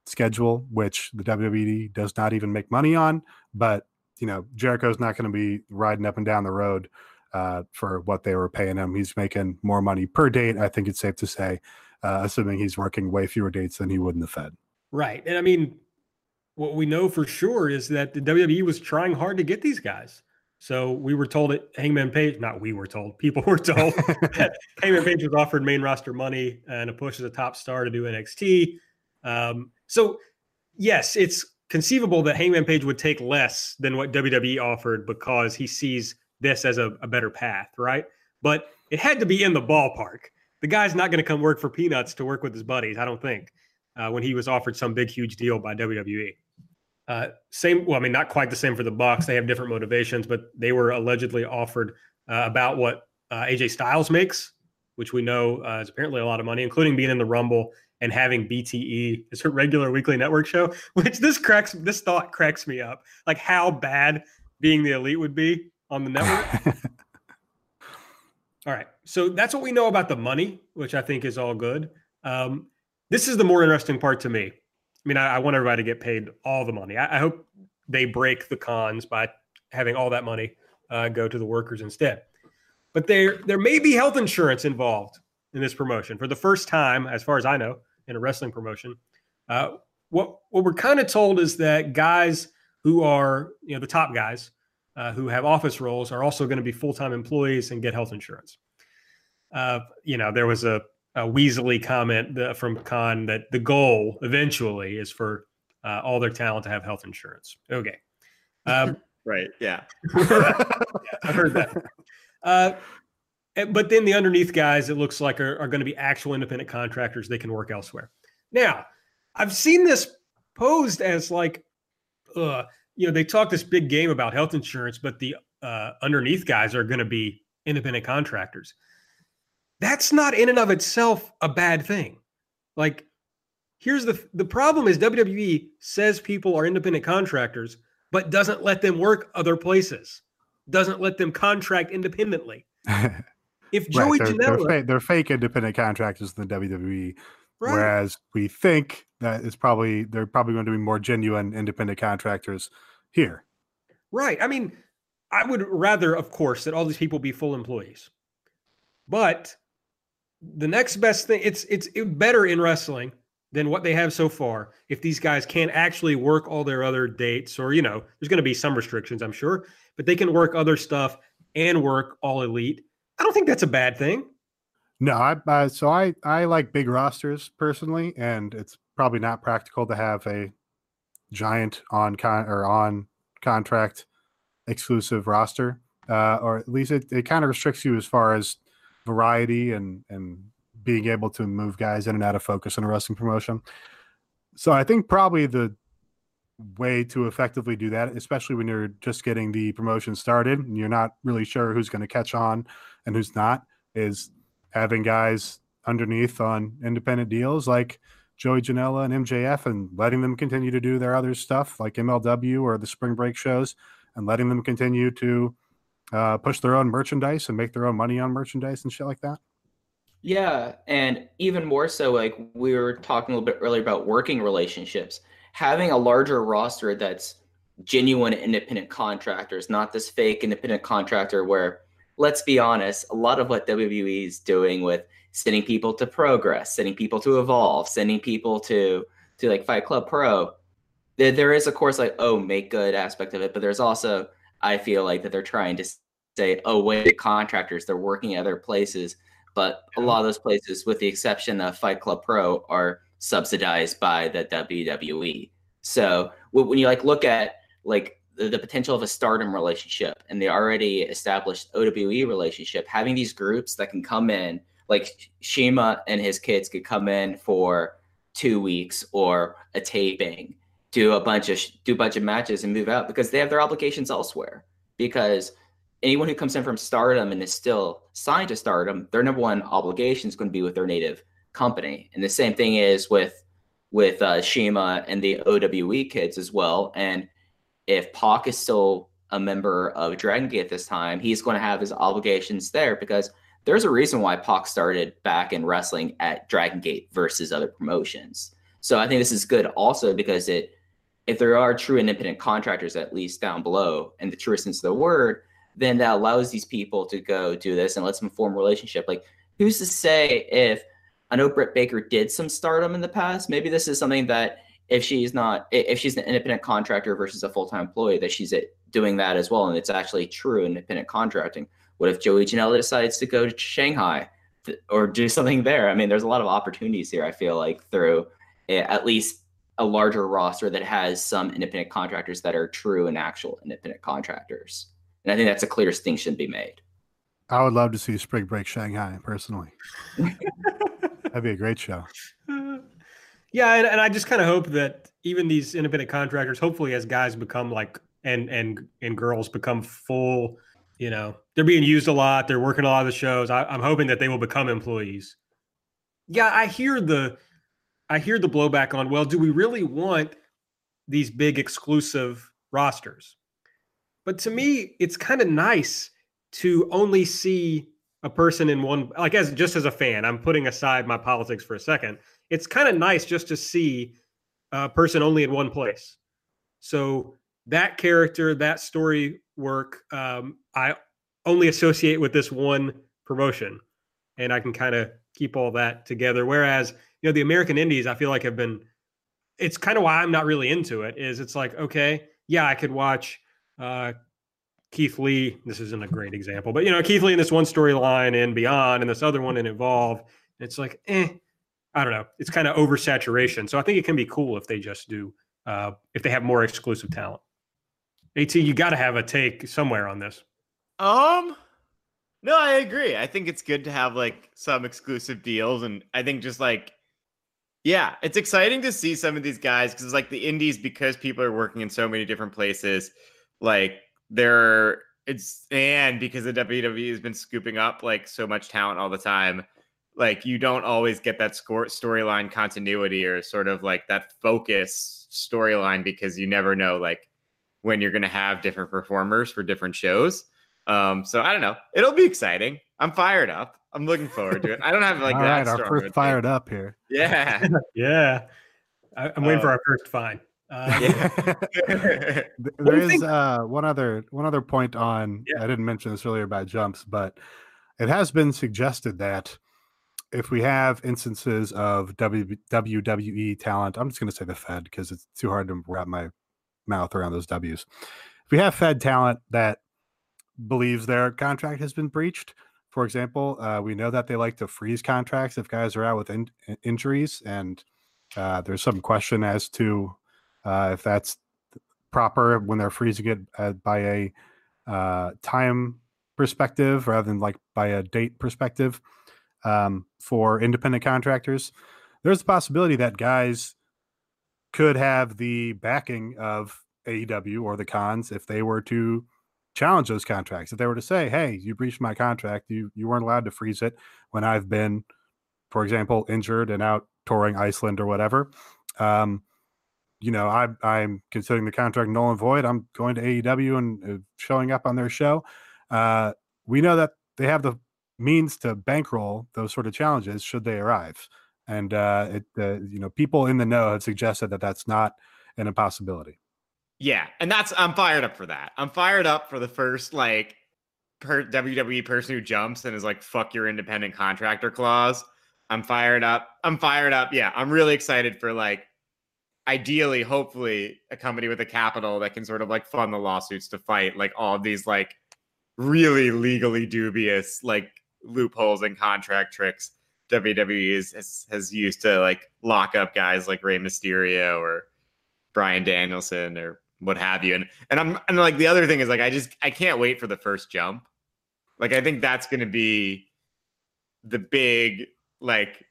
[SPEAKER 4] schedule, which the WWE does not even make money on. But you know, Jericho's not going to be riding up and down the road uh, for what they were paying him. He's making more money per date. I think it's safe to say, uh, assuming he's working way fewer dates than he would in the Fed.
[SPEAKER 1] right. And I mean, what we know for sure is that the WWE was trying hard to get these guys. So we were told at Hangman Page, not we were told, people were told that [LAUGHS] [LAUGHS] Hangman Page was offered main roster money and a push as a top star to do NXT. Um, so yes, it's conceivable that Hangman Page would take less than what WWE offered because he sees this as a, a better path, right? But it had to be in the ballpark. The guy's not going to come work for peanuts to work with his buddies, I don't think, uh, when he was offered some big, huge deal by WWE. Uh, same, well, I mean, not quite the same for the Bucks. They have different motivations, but they were allegedly offered uh, about what uh, AJ Styles makes, which we know uh, is apparently a lot of money, including being in the Rumble and having BTE as her regular weekly network show. [LAUGHS] Which this cracks, this thought cracks me up. Like how bad being the elite would be on the network. [LAUGHS] All right. So that's what we know about the money, which I think is all good. Um, this is the more interesting part to me. I mean, I, I want everybody to get paid all the money. I, I hope they break the Khans by having all that money uh, go to the workers instead. But there, there may be health insurance involved in this promotion for the first time, as far as I know, in a wrestling promotion. Uh, what what we're kind of told is that guys who are, you know, the top guys uh, who have office roles are also going to be full time employees and get health insurance. Uh, you know, there was a, a Weasley comment from Khan that the goal eventually is for uh, all their talent to have health insurance. Okay. Um, [LAUGHS]
[SPEAKER 2] Right. Yeah.
[SPEAKER 1] I heard that. [LAUGHS] And- but then the underneath guys, it looks like are, are going to be actual independent contractors. They can work elsewhere. Now, I've seen this posed as like, uh, you know, they talk this big game about health insurance, but the uh, underneath guys are going to be independent contractors. That's not in and of itself a bad thing. Like, here's the the problem is WWE says people are independent contractors, but doesn't let them work other places, doesn't let them contract independently. [LAUGHS] If Joey
[SPEAKER 4] right, they're, they're, fa- they're fake independent contractors in the WWE,
[SPEAKER 1] right,
[SPEAKER 4] whereas we think that it's probably they're probably going to be more genuine independent contractors here.
[SPEAKER 1] right. I mean, I would rather, of course, that all these people be full employees, but the next best thing it's it's better in wrestling than what they have so far if these guys can't actually work all their other dates or you know there's going to be some restrictions i'm sure but they can work other stuff and work all elite i don't think that's a bad thing
[SPEAKER 4] No, I uh, so I I like big rosters personally, and it's probably not practical to have a giant on con or on contract exclusive roster, uh, or at least it, it kind of restricts you as far as variety and and being able to move guys in and out of focus in a wrestling promotion. So I think probably the way to effectively do that, especially when you're just getting the promotion started and you're not really sure who's going to catch on and who's not, is having guys underneath on independent deals like Joey Janela and MJF and letting them continue to do their other stuff like MLW or the spring break shows and letting them continue to uh, push their own merchandise and make their own money on merchandise and shit like that.
[SPEAKER 3] Yeah, and even more so, like we were talking a little bit earlier about working relationships, having a larger roster that's genuine independent contractors, not this fake independent contractor where let's be honest, a lot of what WWE is doing with sending people to progress, sending people to evolve, sending people to to like Fight Club Pro, there, there is of course like oh make good aspect of it, but there's also I feel like that they're trying to say oh wait contractors they're working at other places, but a lot of those places, with the exception of Fight Club Pro, are subsidized by the WWE. So when you like look at like the, the potential of a stardom relationship and the already established OWE relationship, having these groups that can come in, like CIMA and his kids could come in for two weeks or a taping, do a bunch of do a bunch of matches and move out because they have their obligations elsewhere. Because anyone who comes in from Stardom and is still signed to Stardom, their number one obligation is going to be with their native company. And the same thing is with with uh, CIMA and the OWE kids as well. And if Pac is still a member of Dragon Gate at this time, he's going to have his obligations there because there's a reason why Pac started back in wrestling at Dragon Gate versus other promotions. So I think this is good also because it if there are true independent contractors at least down below in the truest sense of the word, then that allows these people to go do this and lets them form a relationship. Like who's to say if I know Britt Baker did some stardom in the past. Maybe this is something that if she's not if she's an independent contractor versus a full-time employee that she's uh, doing that as well and it's actually true independent contracting. What if joey janela decides to go to shanghai or do something there? I mean there's a lot of opportunities here i feel like through at least a larger roster that has some independent contractors that are true and actual independent contractors. And i think that's a clear distinction to be made.
[SPEAKER 4] I would love to see spring break shanghai personally [LAUGHS] that'd be a great show [LAUGHS]
[SPEAKER 1] Yeah, and, and I just kind of hope that even these independent contractors, hopefully, as guys become like and and and girls become full, you know, they're being used a lot. They're working a lot of the shows. I, I'm hoping that they will become employees. Yeah, I hear the I hear the blowback on. Well, do we really want these big exclusive rosters? But to me, it's kind of nice to only see a person in one like as just as a fan i'm putting aside my politics for a second it's kind of nice just to see a person only in one place. So that character, that story work, um, I only associate with this one promotion, and I can kind of keep all that together. Whereas, you know, the American Indies, I feel like have been. It's kind of why I'm not really into it. Is it's like okay, yeah, I could watch uh, Keith Lee. This isn't a great example, but you know, Keith Lee in this one storyline and beyond, and this other one in Evolve. It's like, eh, I don't know. It's kind of oversaturation. So I think it can be cool if they just do uh, if they have more exclusive talent. AT you got to have a take somewhere on this.
[SPEAKER 2] Um, no, I agree. I think it's good to have like some exclusive deals, and I think just like yeah, it's exciting to see some of these guys because like the indies because people are working in so many different places. Like they're it's and because the WWE has been scooping up like so much talent all the time like you don't always get that score storyline continuity or sort of like that focus storyline because you never know like when you're going to have different performers for different shows. Um, so I don't know. It'll be exciting. I'm fired up. I'm looking forward to it. I don't have like
[SPEAKER 4] All
[SPEAKER 2] that.
[SPEAKER 4] Right, our first fired
[SPEAKER 2] thing.
[SPEAKER 4] up here.
[SPEAKER 2] Yeah, [LAUGHS]
[SPEAKER 1] yeah. I, am waiting uh, for our first fine. Uh,
[SPEAKER 4] yeah. [LAUGHS] [LAUGHS] there is uh, one other one other point on. Yeah. I didn't mention this earlier about jumps, but it has been suggested that if we have instances of w, WWE talent, I'm just going to say the Fed because it's too hard to wrap my mouth around those W's. If we have Fed talent that believes their contract has been breached, for example, uh, we know that they like to freeze contracts if guys are out with in- injuries, and uh, there's some question as to uh, if that's proper when they're freezing it uh, by a uh, time perspective rather than like by a date perspective um, for independent contractors, there's a possibility that guys could have the backing of AEW or the Khans if they were to challenge those contracts. If they were to say, "Hey, you breached my contract. You you weren't allowed to freeze it when I've been, for example, injured and out touring Iceland or whatever." Um, you know, I, I'm considering the contract null and void. I'm going to AEW and uh, showing up on their show. Uh, we know that they have the means to bankroll those sort of challenges should they arrive. And uh, it, uh, you know, people in the know have suggested that that's not an impossibility.
[SPEAKER 2] Yeah, and that's I'm fired up for that. I'm fired up for the first like per WWE person who jumps and is like, fuck your independent contractor clause. I'm fired up. I'm fired up. Yeah, I'm really excited for like ideally, hopefully, a company with a capital that can sort of like fund the lawsuits to fight like all of these like really legally dubious like loopholes and contract tricks WWE has, has used to like lock up guys like Rey Mysterio or Bryan Danielson or what have you. And and I'm and like the other thing is like I just I can't wait for the first jump. Like I think that's going to be the big like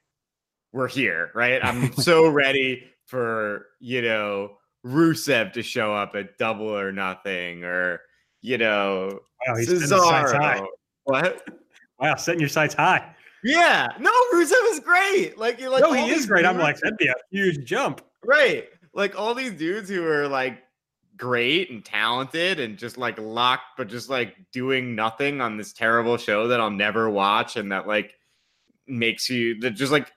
[SPEAKER 2] we're here, right? I'm [LAUGHS] so ready for, you know, Rusev to show up at double or nothing or you know,
[SPEAKER 1] wow, Cesaro.
[SPEAKER 2] What?
[SPEAKER 1] Wow, setting your sights high.
[SPEAKER 2] Yeah, no, Rusev is great. Like, like
[SPEAKER 1] no, he is great. I'm like, that'd be a huge jump,
[SPEAKER 2] right? Like all these dudes who are like great and talented and just like locked, but just like doing nothing on this terrible show that I'll never watch and that like makes you that just like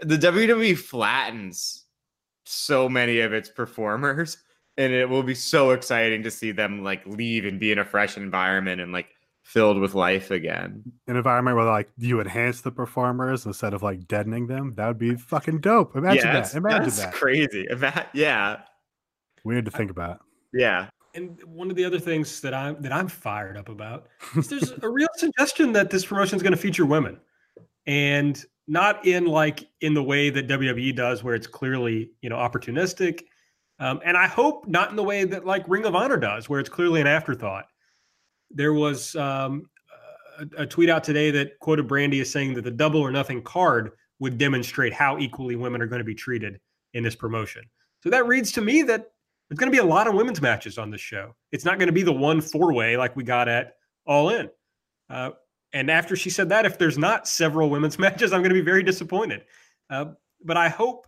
[SPEAKER 2] the WWE flattens so many of its performers [LAUGHS] and it will be so exciting to see them like leave and be in a fresh environment and like filled with life again.
[SPEAKER 4] An environment where like you enhance the performers instead of like deadening them. That would be fucking dope. Imagine yeah, that. Imagine that's that.
[SPEAKER 2] Crazy. Ima- yeah.
[SPEAKER 4] Weird to think about.
[SPEAKER 2] Yeah.
[SPEAKER 1] And one of the other things that I'm that I'm fired up about [LAUGHS] is there's a real suggestion that this promotion is going to feature women, and not in like in the way that WWE does, where it's clearly you know opportunistic, um, and I hope not in the way that like Ring of Honor does, where it's clearly an afterthought. There was um, a, a tweet out today that quoted Brandi as saying that the double or nothing card would demonstrate how equally women are going to be treated in this promotion. So that reads to me that there's going to be a lot of women's matches on this show. It's not going to be the one four way like we got at All In. Uh, and after she said that, if there's not several women's [LAUGHS] matches, I'm going to be very disappointed. Uh, but I hope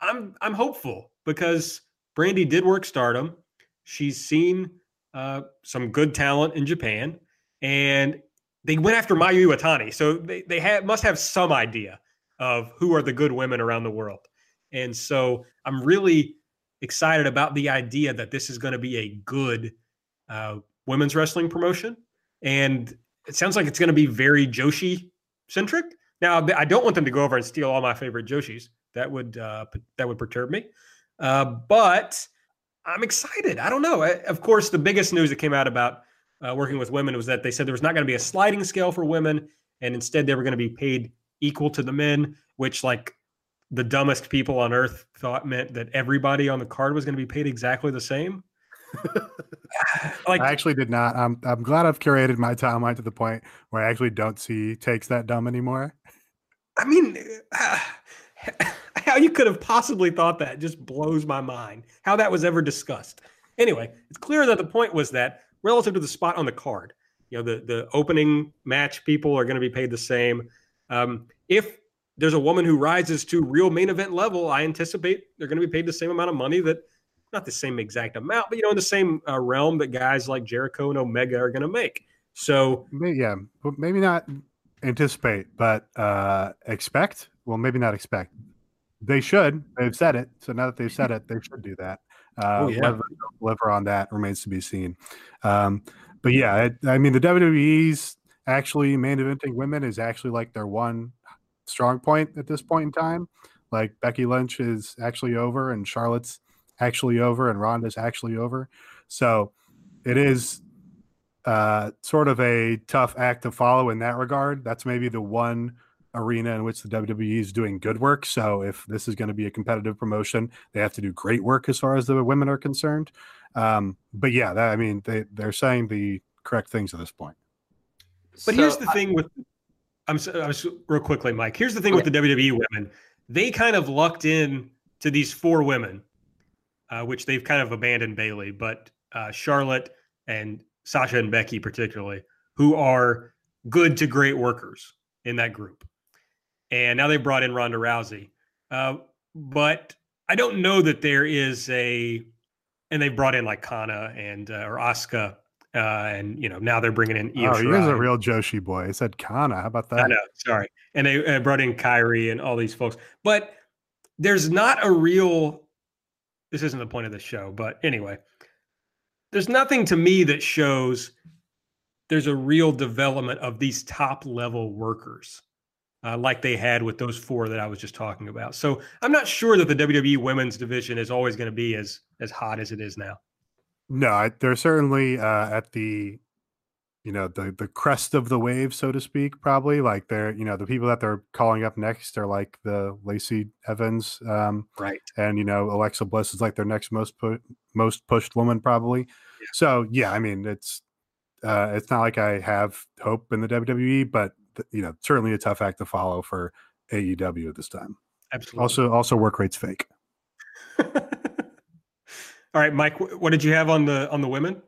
[SPEAKER 1] I'm I'm hopeful because Brandi did work Stardom. She's seen uh, some good talent in Japan, and they went after Mayu Iwatani, so they they must have some idea of who are the good women around the world. And so I'm really excited about the idea that this is going to be a good uh, women's wrestling promotion. And it sounds like it's going to be very Joshi centric. Now, I don't want them to go over and steal all my favorite Joshis. That would uh, that would perturb me. Uh, but I'm excited. I don't know. of course, the biggest news that came out about uh, working with women was that they said there was not going to be a sliding scale for women, and instead they were going to be paid equal to the men, which like the dumbest people on earth thought meant that everybody on the card was going to be paid exactly the same. [LAUGHS]
[SPEAKER 4] like I actually did not. I'm I'm glad I've curated my timeline to the point where I actually don't see takes that dumb anymore.
[SPEAKER 1] I mean, uh, [SIGHS] how you could have possibly thought that just blows my mind. How that was ever discussed. Anyway, it's clear that the point was that relative to the spot on the card, you know, the the opening match people are going to be paid the same. Um, if there's a woman who rises to real main event level, I anticipate they're going to be paid the same amount of money that, not the same exact amount, but you know, in the same uh, realm that guys like Jericho and Omega are going to make. So
[SPEAKER 4] yeah, maybe not anticipate, but uh, expect. Well, maybe not expect. They should. They've said it. So now that they've said it, they should do that. Uh, oh, yeah. Whether deliver on that remains to be seen. Um, but yeah, it, I mean, the WWE's actually main eventing women is actually like their one strong point at this point in time. Like Becky Lynch is actually over, and Charlotte's actually over, and Ronda's actually over. So it is uh, sort of a tough act to follow in that regard. That's maybe the one arena in which the WWE is doing good work. So if this is going to be a competitive promotion, they have to do great work as far as the women are concerned. Um, but yeah, that, I mean, they, they're saying the correct things at this point.
[SPEAKER 1] But so, here's the thing with I'm, I'm real quickly, Mike. Here's the thing okay. with the WWE women: they kind of lucked in to these four women, uh, which they've kind of abandoned Bayley, but uh, Charlotte and Sasha and Becky particularly, who are good to great workers in that group. And now they brought in Ronda Rousey, uh, but I don't know that there is a, and they brought in like Kana and uh, or Asuka uh, and you know now they're bringing in
[SPEAKER 4] Io oh, he's a real Joshi boy. He said Kana. How about that?
[SPEAKER 1] I know. Sorry, and they uh, brought in Kairi and all these folks, but there's not a real. This isn't the point of the show, but anyway, there's nothing to me that shows there's a real development of these top level workers uh, like they had with those four that I was just talking about. So I'm not sure that the WWE women's division is always going to be as as hot as it is now.
[SPEAKER 4] No, they're certainly uh, at the you know the the crest of the wave, so to speak. Probably like they're you know the people that they're calling up next are like the Lacey Evans, um,
[SPEAKER 1] right?
[SPEAKER 4] And you know Alexa Bliss is like their next most pu- most pushed woman probably. Yeah. So yeah, I mean it's uh, it's not like I have hope in the WWE, but you know certainly a tough act to follow for AEW at this time.
[SPEAKER 1] Absolutely.
[SPEAKER 4] Also, also work rate's fake. [LAUGHS]
[SPEAKER 1] All right, Mike, what did you have on the on the women?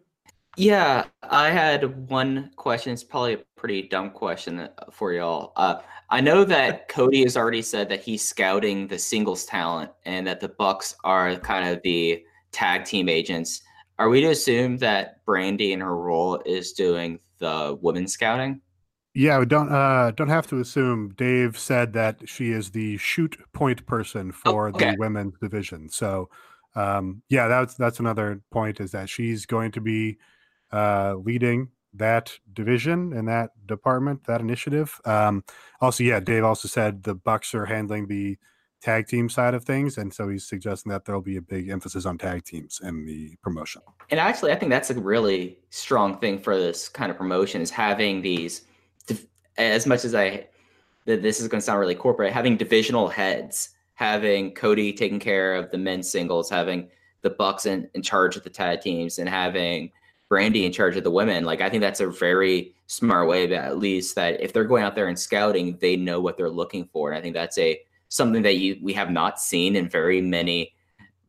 [SPEAKER 3] Yeah, I had one question. It's probably a pretty dumb question uh, for y'all. Uh, I know that [LAUGHS] Cody has already said that he's scouting the singles talent and that the Bucks are kind of the tag team agents. Are we to assume that Brandi in her role is doing the women scouting?
[SPEAKER 4] Yeah, we don't uh, don't have to assume. Dave said that she is the shoot point person oh, for oh, okay. the women's division. So, um, yeah, that's that's another point is that she's going to be uh, leading that division and that department, that initiative. Um, also, yeah, Dave also said the Bucks are handling the tag team side of things, and so he's suggesting that there'll be a big emphasis on tag teams in the promotion.
[SPEAKER 3] And actually, I think that's a really strong thing for this kind of promotion is having these as much as I that this is going to sound really corporate, having divisional heads, having Cody taking care of the men's singles, having the Bucks in, in charge of the tag teams, and having Brandi in charge of the women. Like I think that's a very smart way, but at least that if they're going out there and scouting, they know what they're looking for. And I think that's a something that you we have not seen in very many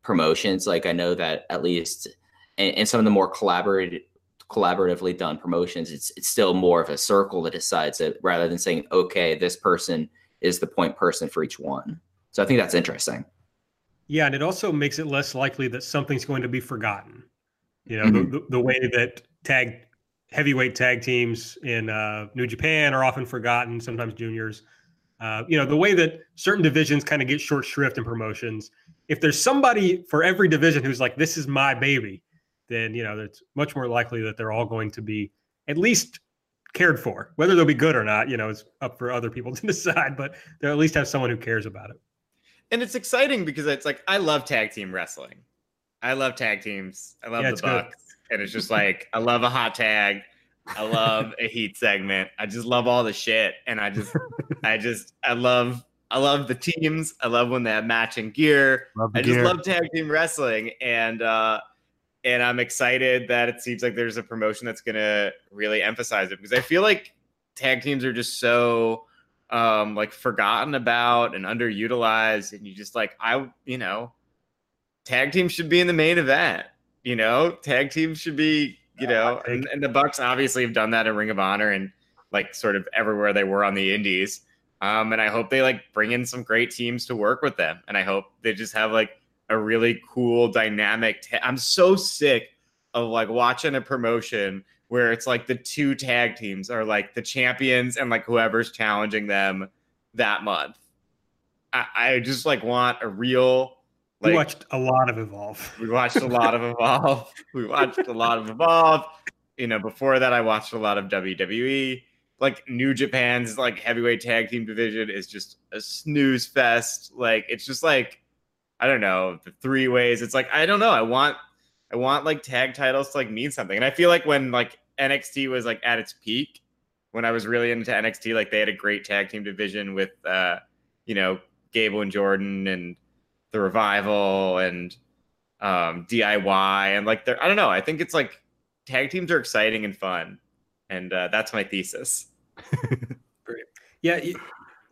[SPEAKER 3] promotions. Like I know that at least in, in some of the more collaborative collaboratively done promotions, it's it's still more of a circle that decides it rather than saying, okay, this person is the point person for each one. So I think that's interesting.
[SPEAKER 1] Yeah, and it also makes it less likely that something's going to be forgotten. You know, mm-hmm. the, the, way that tag heavyweight tag teams in uh, New Japan are often forgotten, sometimes juniors. Uh, you know, the way that certain divisions kind of get short shrift in promotions. If there's somebody for every division who's like, "This is my baby," then you know it's much more likely that they're all going to be at least cared for. Whether they'll be good or not, you know, it's up for other people [LAUGHS] to decide. But they'll at least have someone who cares about it.
[SPEAKER 2] And it's exciting because it's like I love tag team wrestling. I love tag teams. I love yeah, the Bucks, good. and it's just like I love a hot tag. I love a heat segment. I just love all the shit, and I just, [LAUGHS] I just, I love, I love the teams. I love when they have matching gear. I just gear. love tag team wrestling, and uh, and I'm excited that it seems like there's a promotion that's going to really emphasize it because I feel like tag teams are just so um like forgotten about and underutilized and you just like I you know tag teams should be in the main event you know tag teams should be you know and, and the bucks obviously have done that in ring of honor and like sort of everywhere they were on the indies um and i hope they like bring in some great teams to work with them and i hope they just have like a really cool dynamic. Ta- I'm so sick of like watching a promotion where it's like the two tag teams are like the champions and like whoever's challenging them that month. I, I just like want a real.
[SPEAKER 1] Like, we watched a lot of Evolve. [LAUGHS]
[SPEAKER 2] We watched a lot of Evolve. We watched a lot of Evolve. You know, before that, I watched a lot of WWE. Like New Japan's like heavyweight tag team division is just a snooze fest. Like it's just like I don't know, the three ways. It's like I don't know. I want I want like tag titles to like mean something. And I feel like when like NXT was like at its peak, when I was really into NXT, like they had a great tag team division with uh, you know, Gable and Jordan and the revival and um DIY and like they're I don't know. I think it's like tag teams are exciting and fun. And uh, that's my thesis. [LAUGHS]
[SPEAKER 1] Great. Yeah,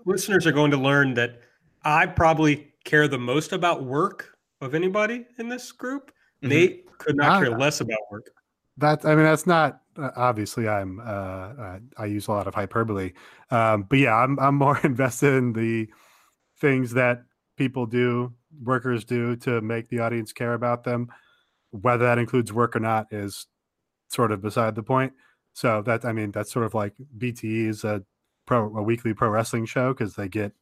[SPEAKER 1] listeners are going to learn that I probably care the most about work of anybody in this group. Mm-hmm. Nate could not care less about work.
[SPEAKER 4] That I mean, that's not uh, obviously. I'm uh, uh, I use a lot of hyperbole, um, but yeah, I'm I'm more [LAUGHS] invested in the things that people do, workers do to make the audience care about them. Whether that includes work or not is sort of beside the point. So that I mean, that's sort of like BTE is a pro a weekly pro wrestling show because they get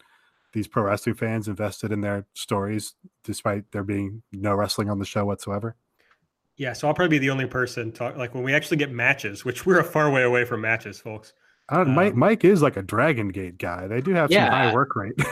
[SPEAKER 4] these pro wrestling fans invested in their stories despite there being no wrestling on the show whatsoever?
[SPEAKER 1] Yeah, so I'll probably be the only person talk like when we actually get matches, which we're a far way away from matches, folks.
[SPEAKER 4] Uh, Mike
[SPEAKER 1] Um,
[SPEAKER 4] Mike Mike is like a Dragon Gate guy. They do have some high work rate. [LAUGHS]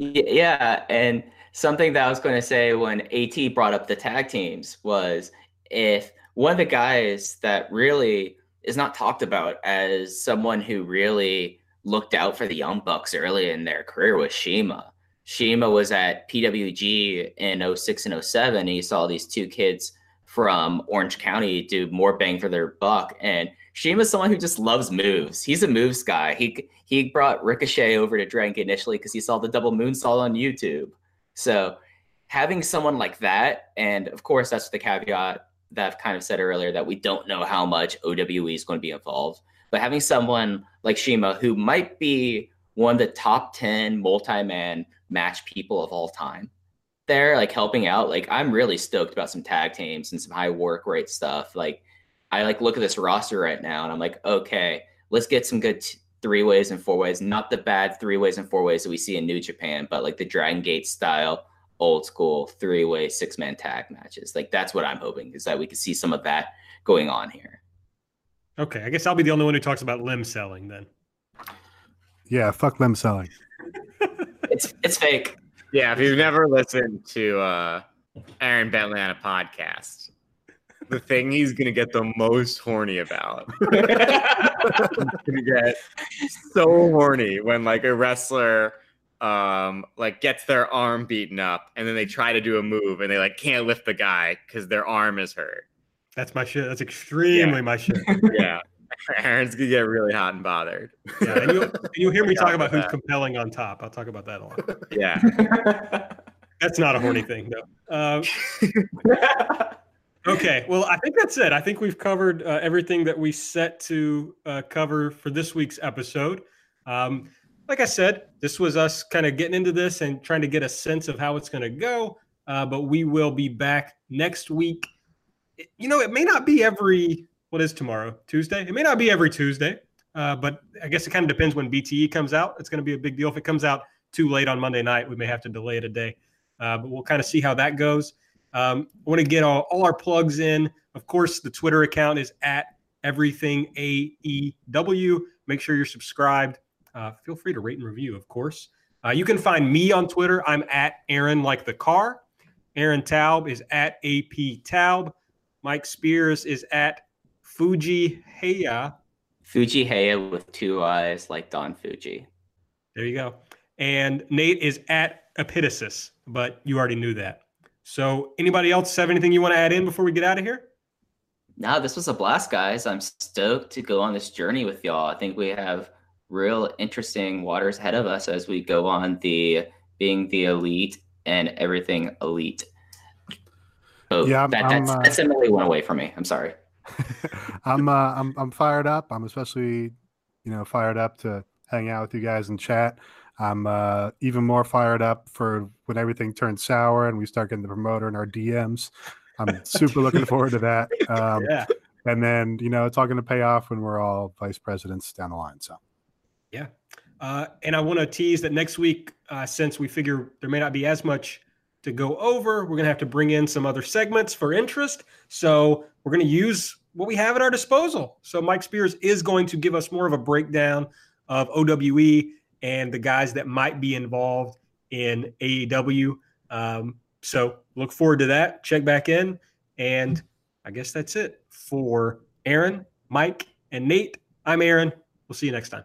[SPEAKER 3] Yeah, and something that I was going to say when AT brought up the tag teams was if one of the guys that really is not talked about as someone who really looked out for the Young Bucks early in their career was CIMA. CIMA was at PWG in 06 and 07. And he saw these two kids from Orange County do more bang for their buck. And CIMA's someone who just loves moves. He's a moves guy. He he brought Ricochet over to Drank initially because he saw the double moonsault on YouTube. So having someone like that, and of course that's the caveat that I've kind of said earlier that we don't know how much OWE is going to be involved. But having someone like CIMA who might be one of the top 10 multi-man match people of all time there, like helping out, like I'm really stoked about some tag teams and some high work rate stuff. Like I like look at this roster right now and I'm like, okay, let's get some good t- three ways and four ways, not the bad three ways and four ways that we see in New Japan, but like the Dragon Gate style, old school three way six man tag matches. Like that's what I'm hoping is that we could see some of that going on here.
[SPEAKER 1] Okay, I guess I'll be the only one who talks about limb selling then.
[SPEAKER 4] yeah, fuck limb selling. [LAUGHS]
[SPEAKER 3] It's it's fake.
[SPEAKER 2] Yeah, if you've never listened to uh, Aaron Bentley on a podcast, the thing he's gonna get the most horny about, [LAUGHS] he's gonna get so horny when like a wrestler um like gets their arm beaten up and then they try to do a move and they like can't lift the guy because their arm is hurt.
[SPEAKER 1] That's my shit. That's extremely
[SPEAKER 2] Yeah.
[SPEAKER 1] my shit. [LAUGHS]
[SPEAKER 2] Yeah. Aaron's gonna get really hot and bothered.
[SPEAKER 1] Yeah, and and you'll hear me [LAUGHS] talk about
[SPEAKER 2] about
[SPEAKER 1] who's
[SPEAKER 2] that.
[SPEAKER 1] compelling on top. I'll talk about that a lot.
[SPEAKER 2] Yeah.
[SPEAKER 1] That's not a horny thing, though. Uh, okay, well, I think that's it. I think we've covered uh, everything that we set to uh, cover for this week's episode. Um, like I said, this was us kind of getting into this and trying to get a sense of how it's going to go. Uh, but we will be back next week. You know, it may not be every what is tomorrow Tuesday. It may not be every Tuesday, uh, but I guess it kind of depends when BTE comes out. It's going to be a big deal. If it comes out too late on Monday night, we may have to delay it a day. Uh, but we'll kind of see how that goes. Um, I want to get all, all our plugs in. Of course, the Twitter account is at everything AEW. Make sure you're subscribed. Uh, feel free to rate and review, of course. Uh, you can find me on Twitter. I'm at Aaron like the car. Aaron Taub is at AP Taub. Mike Spears is at Fuji Heya.
[SPEAKER 3] Fuji Heya with two eyes like Don Fuji.
[SPEAKER 1] There you go. And Nate is at Epitasis, but you already knew that. So, anybody else have anything you want to add in before we get out of here?
[SPEAKER 3] No, this was a blast, guys. I'm stoked to go on this journey with y'all. I think we have real interesting waters ahead of us as we go on the being the elite and everything elite. Oh,
[SPEAKER 4] Yeah, I'm-
[SPEAKER 3] that,
[SPEAKER 4] I'm,
[SPEAKER 3] that's,
[SPEAKER 4] uh,
[SPEAKER 3] that suddenly went away from me. I'm sorry. [LAUGHS]
[SPEAKER 4] I'm uh, I'm I'm fired up. I'm especially, you know, fired up to hang out with you guys and chat. I'm uh, even more fired up for when everything turns sour and we start getting the promoter in our DMs. I'm super looking [LAUGHS] forward to that. Um,
[SPEAKER 1] yeah.
[SPEAKER 4] And then you know it's all going to pay off when we're all vice presidents down the line. So yeah.
[SPEAKER 1] Uh, and I want to tease that next week, uh, since we figure there may not be as much to go over, we're going to have to bring in some other segments for interest. So we're going to use what we have at our disposal. So Mike Spears is going to give us more of a breakdown of OWE and the guys that might be involved in AEW. Um, so look forward to that. Check back in. And I guess that's it for Aaron, Mike, and Nate. I'm Aaron. We'll see you next time.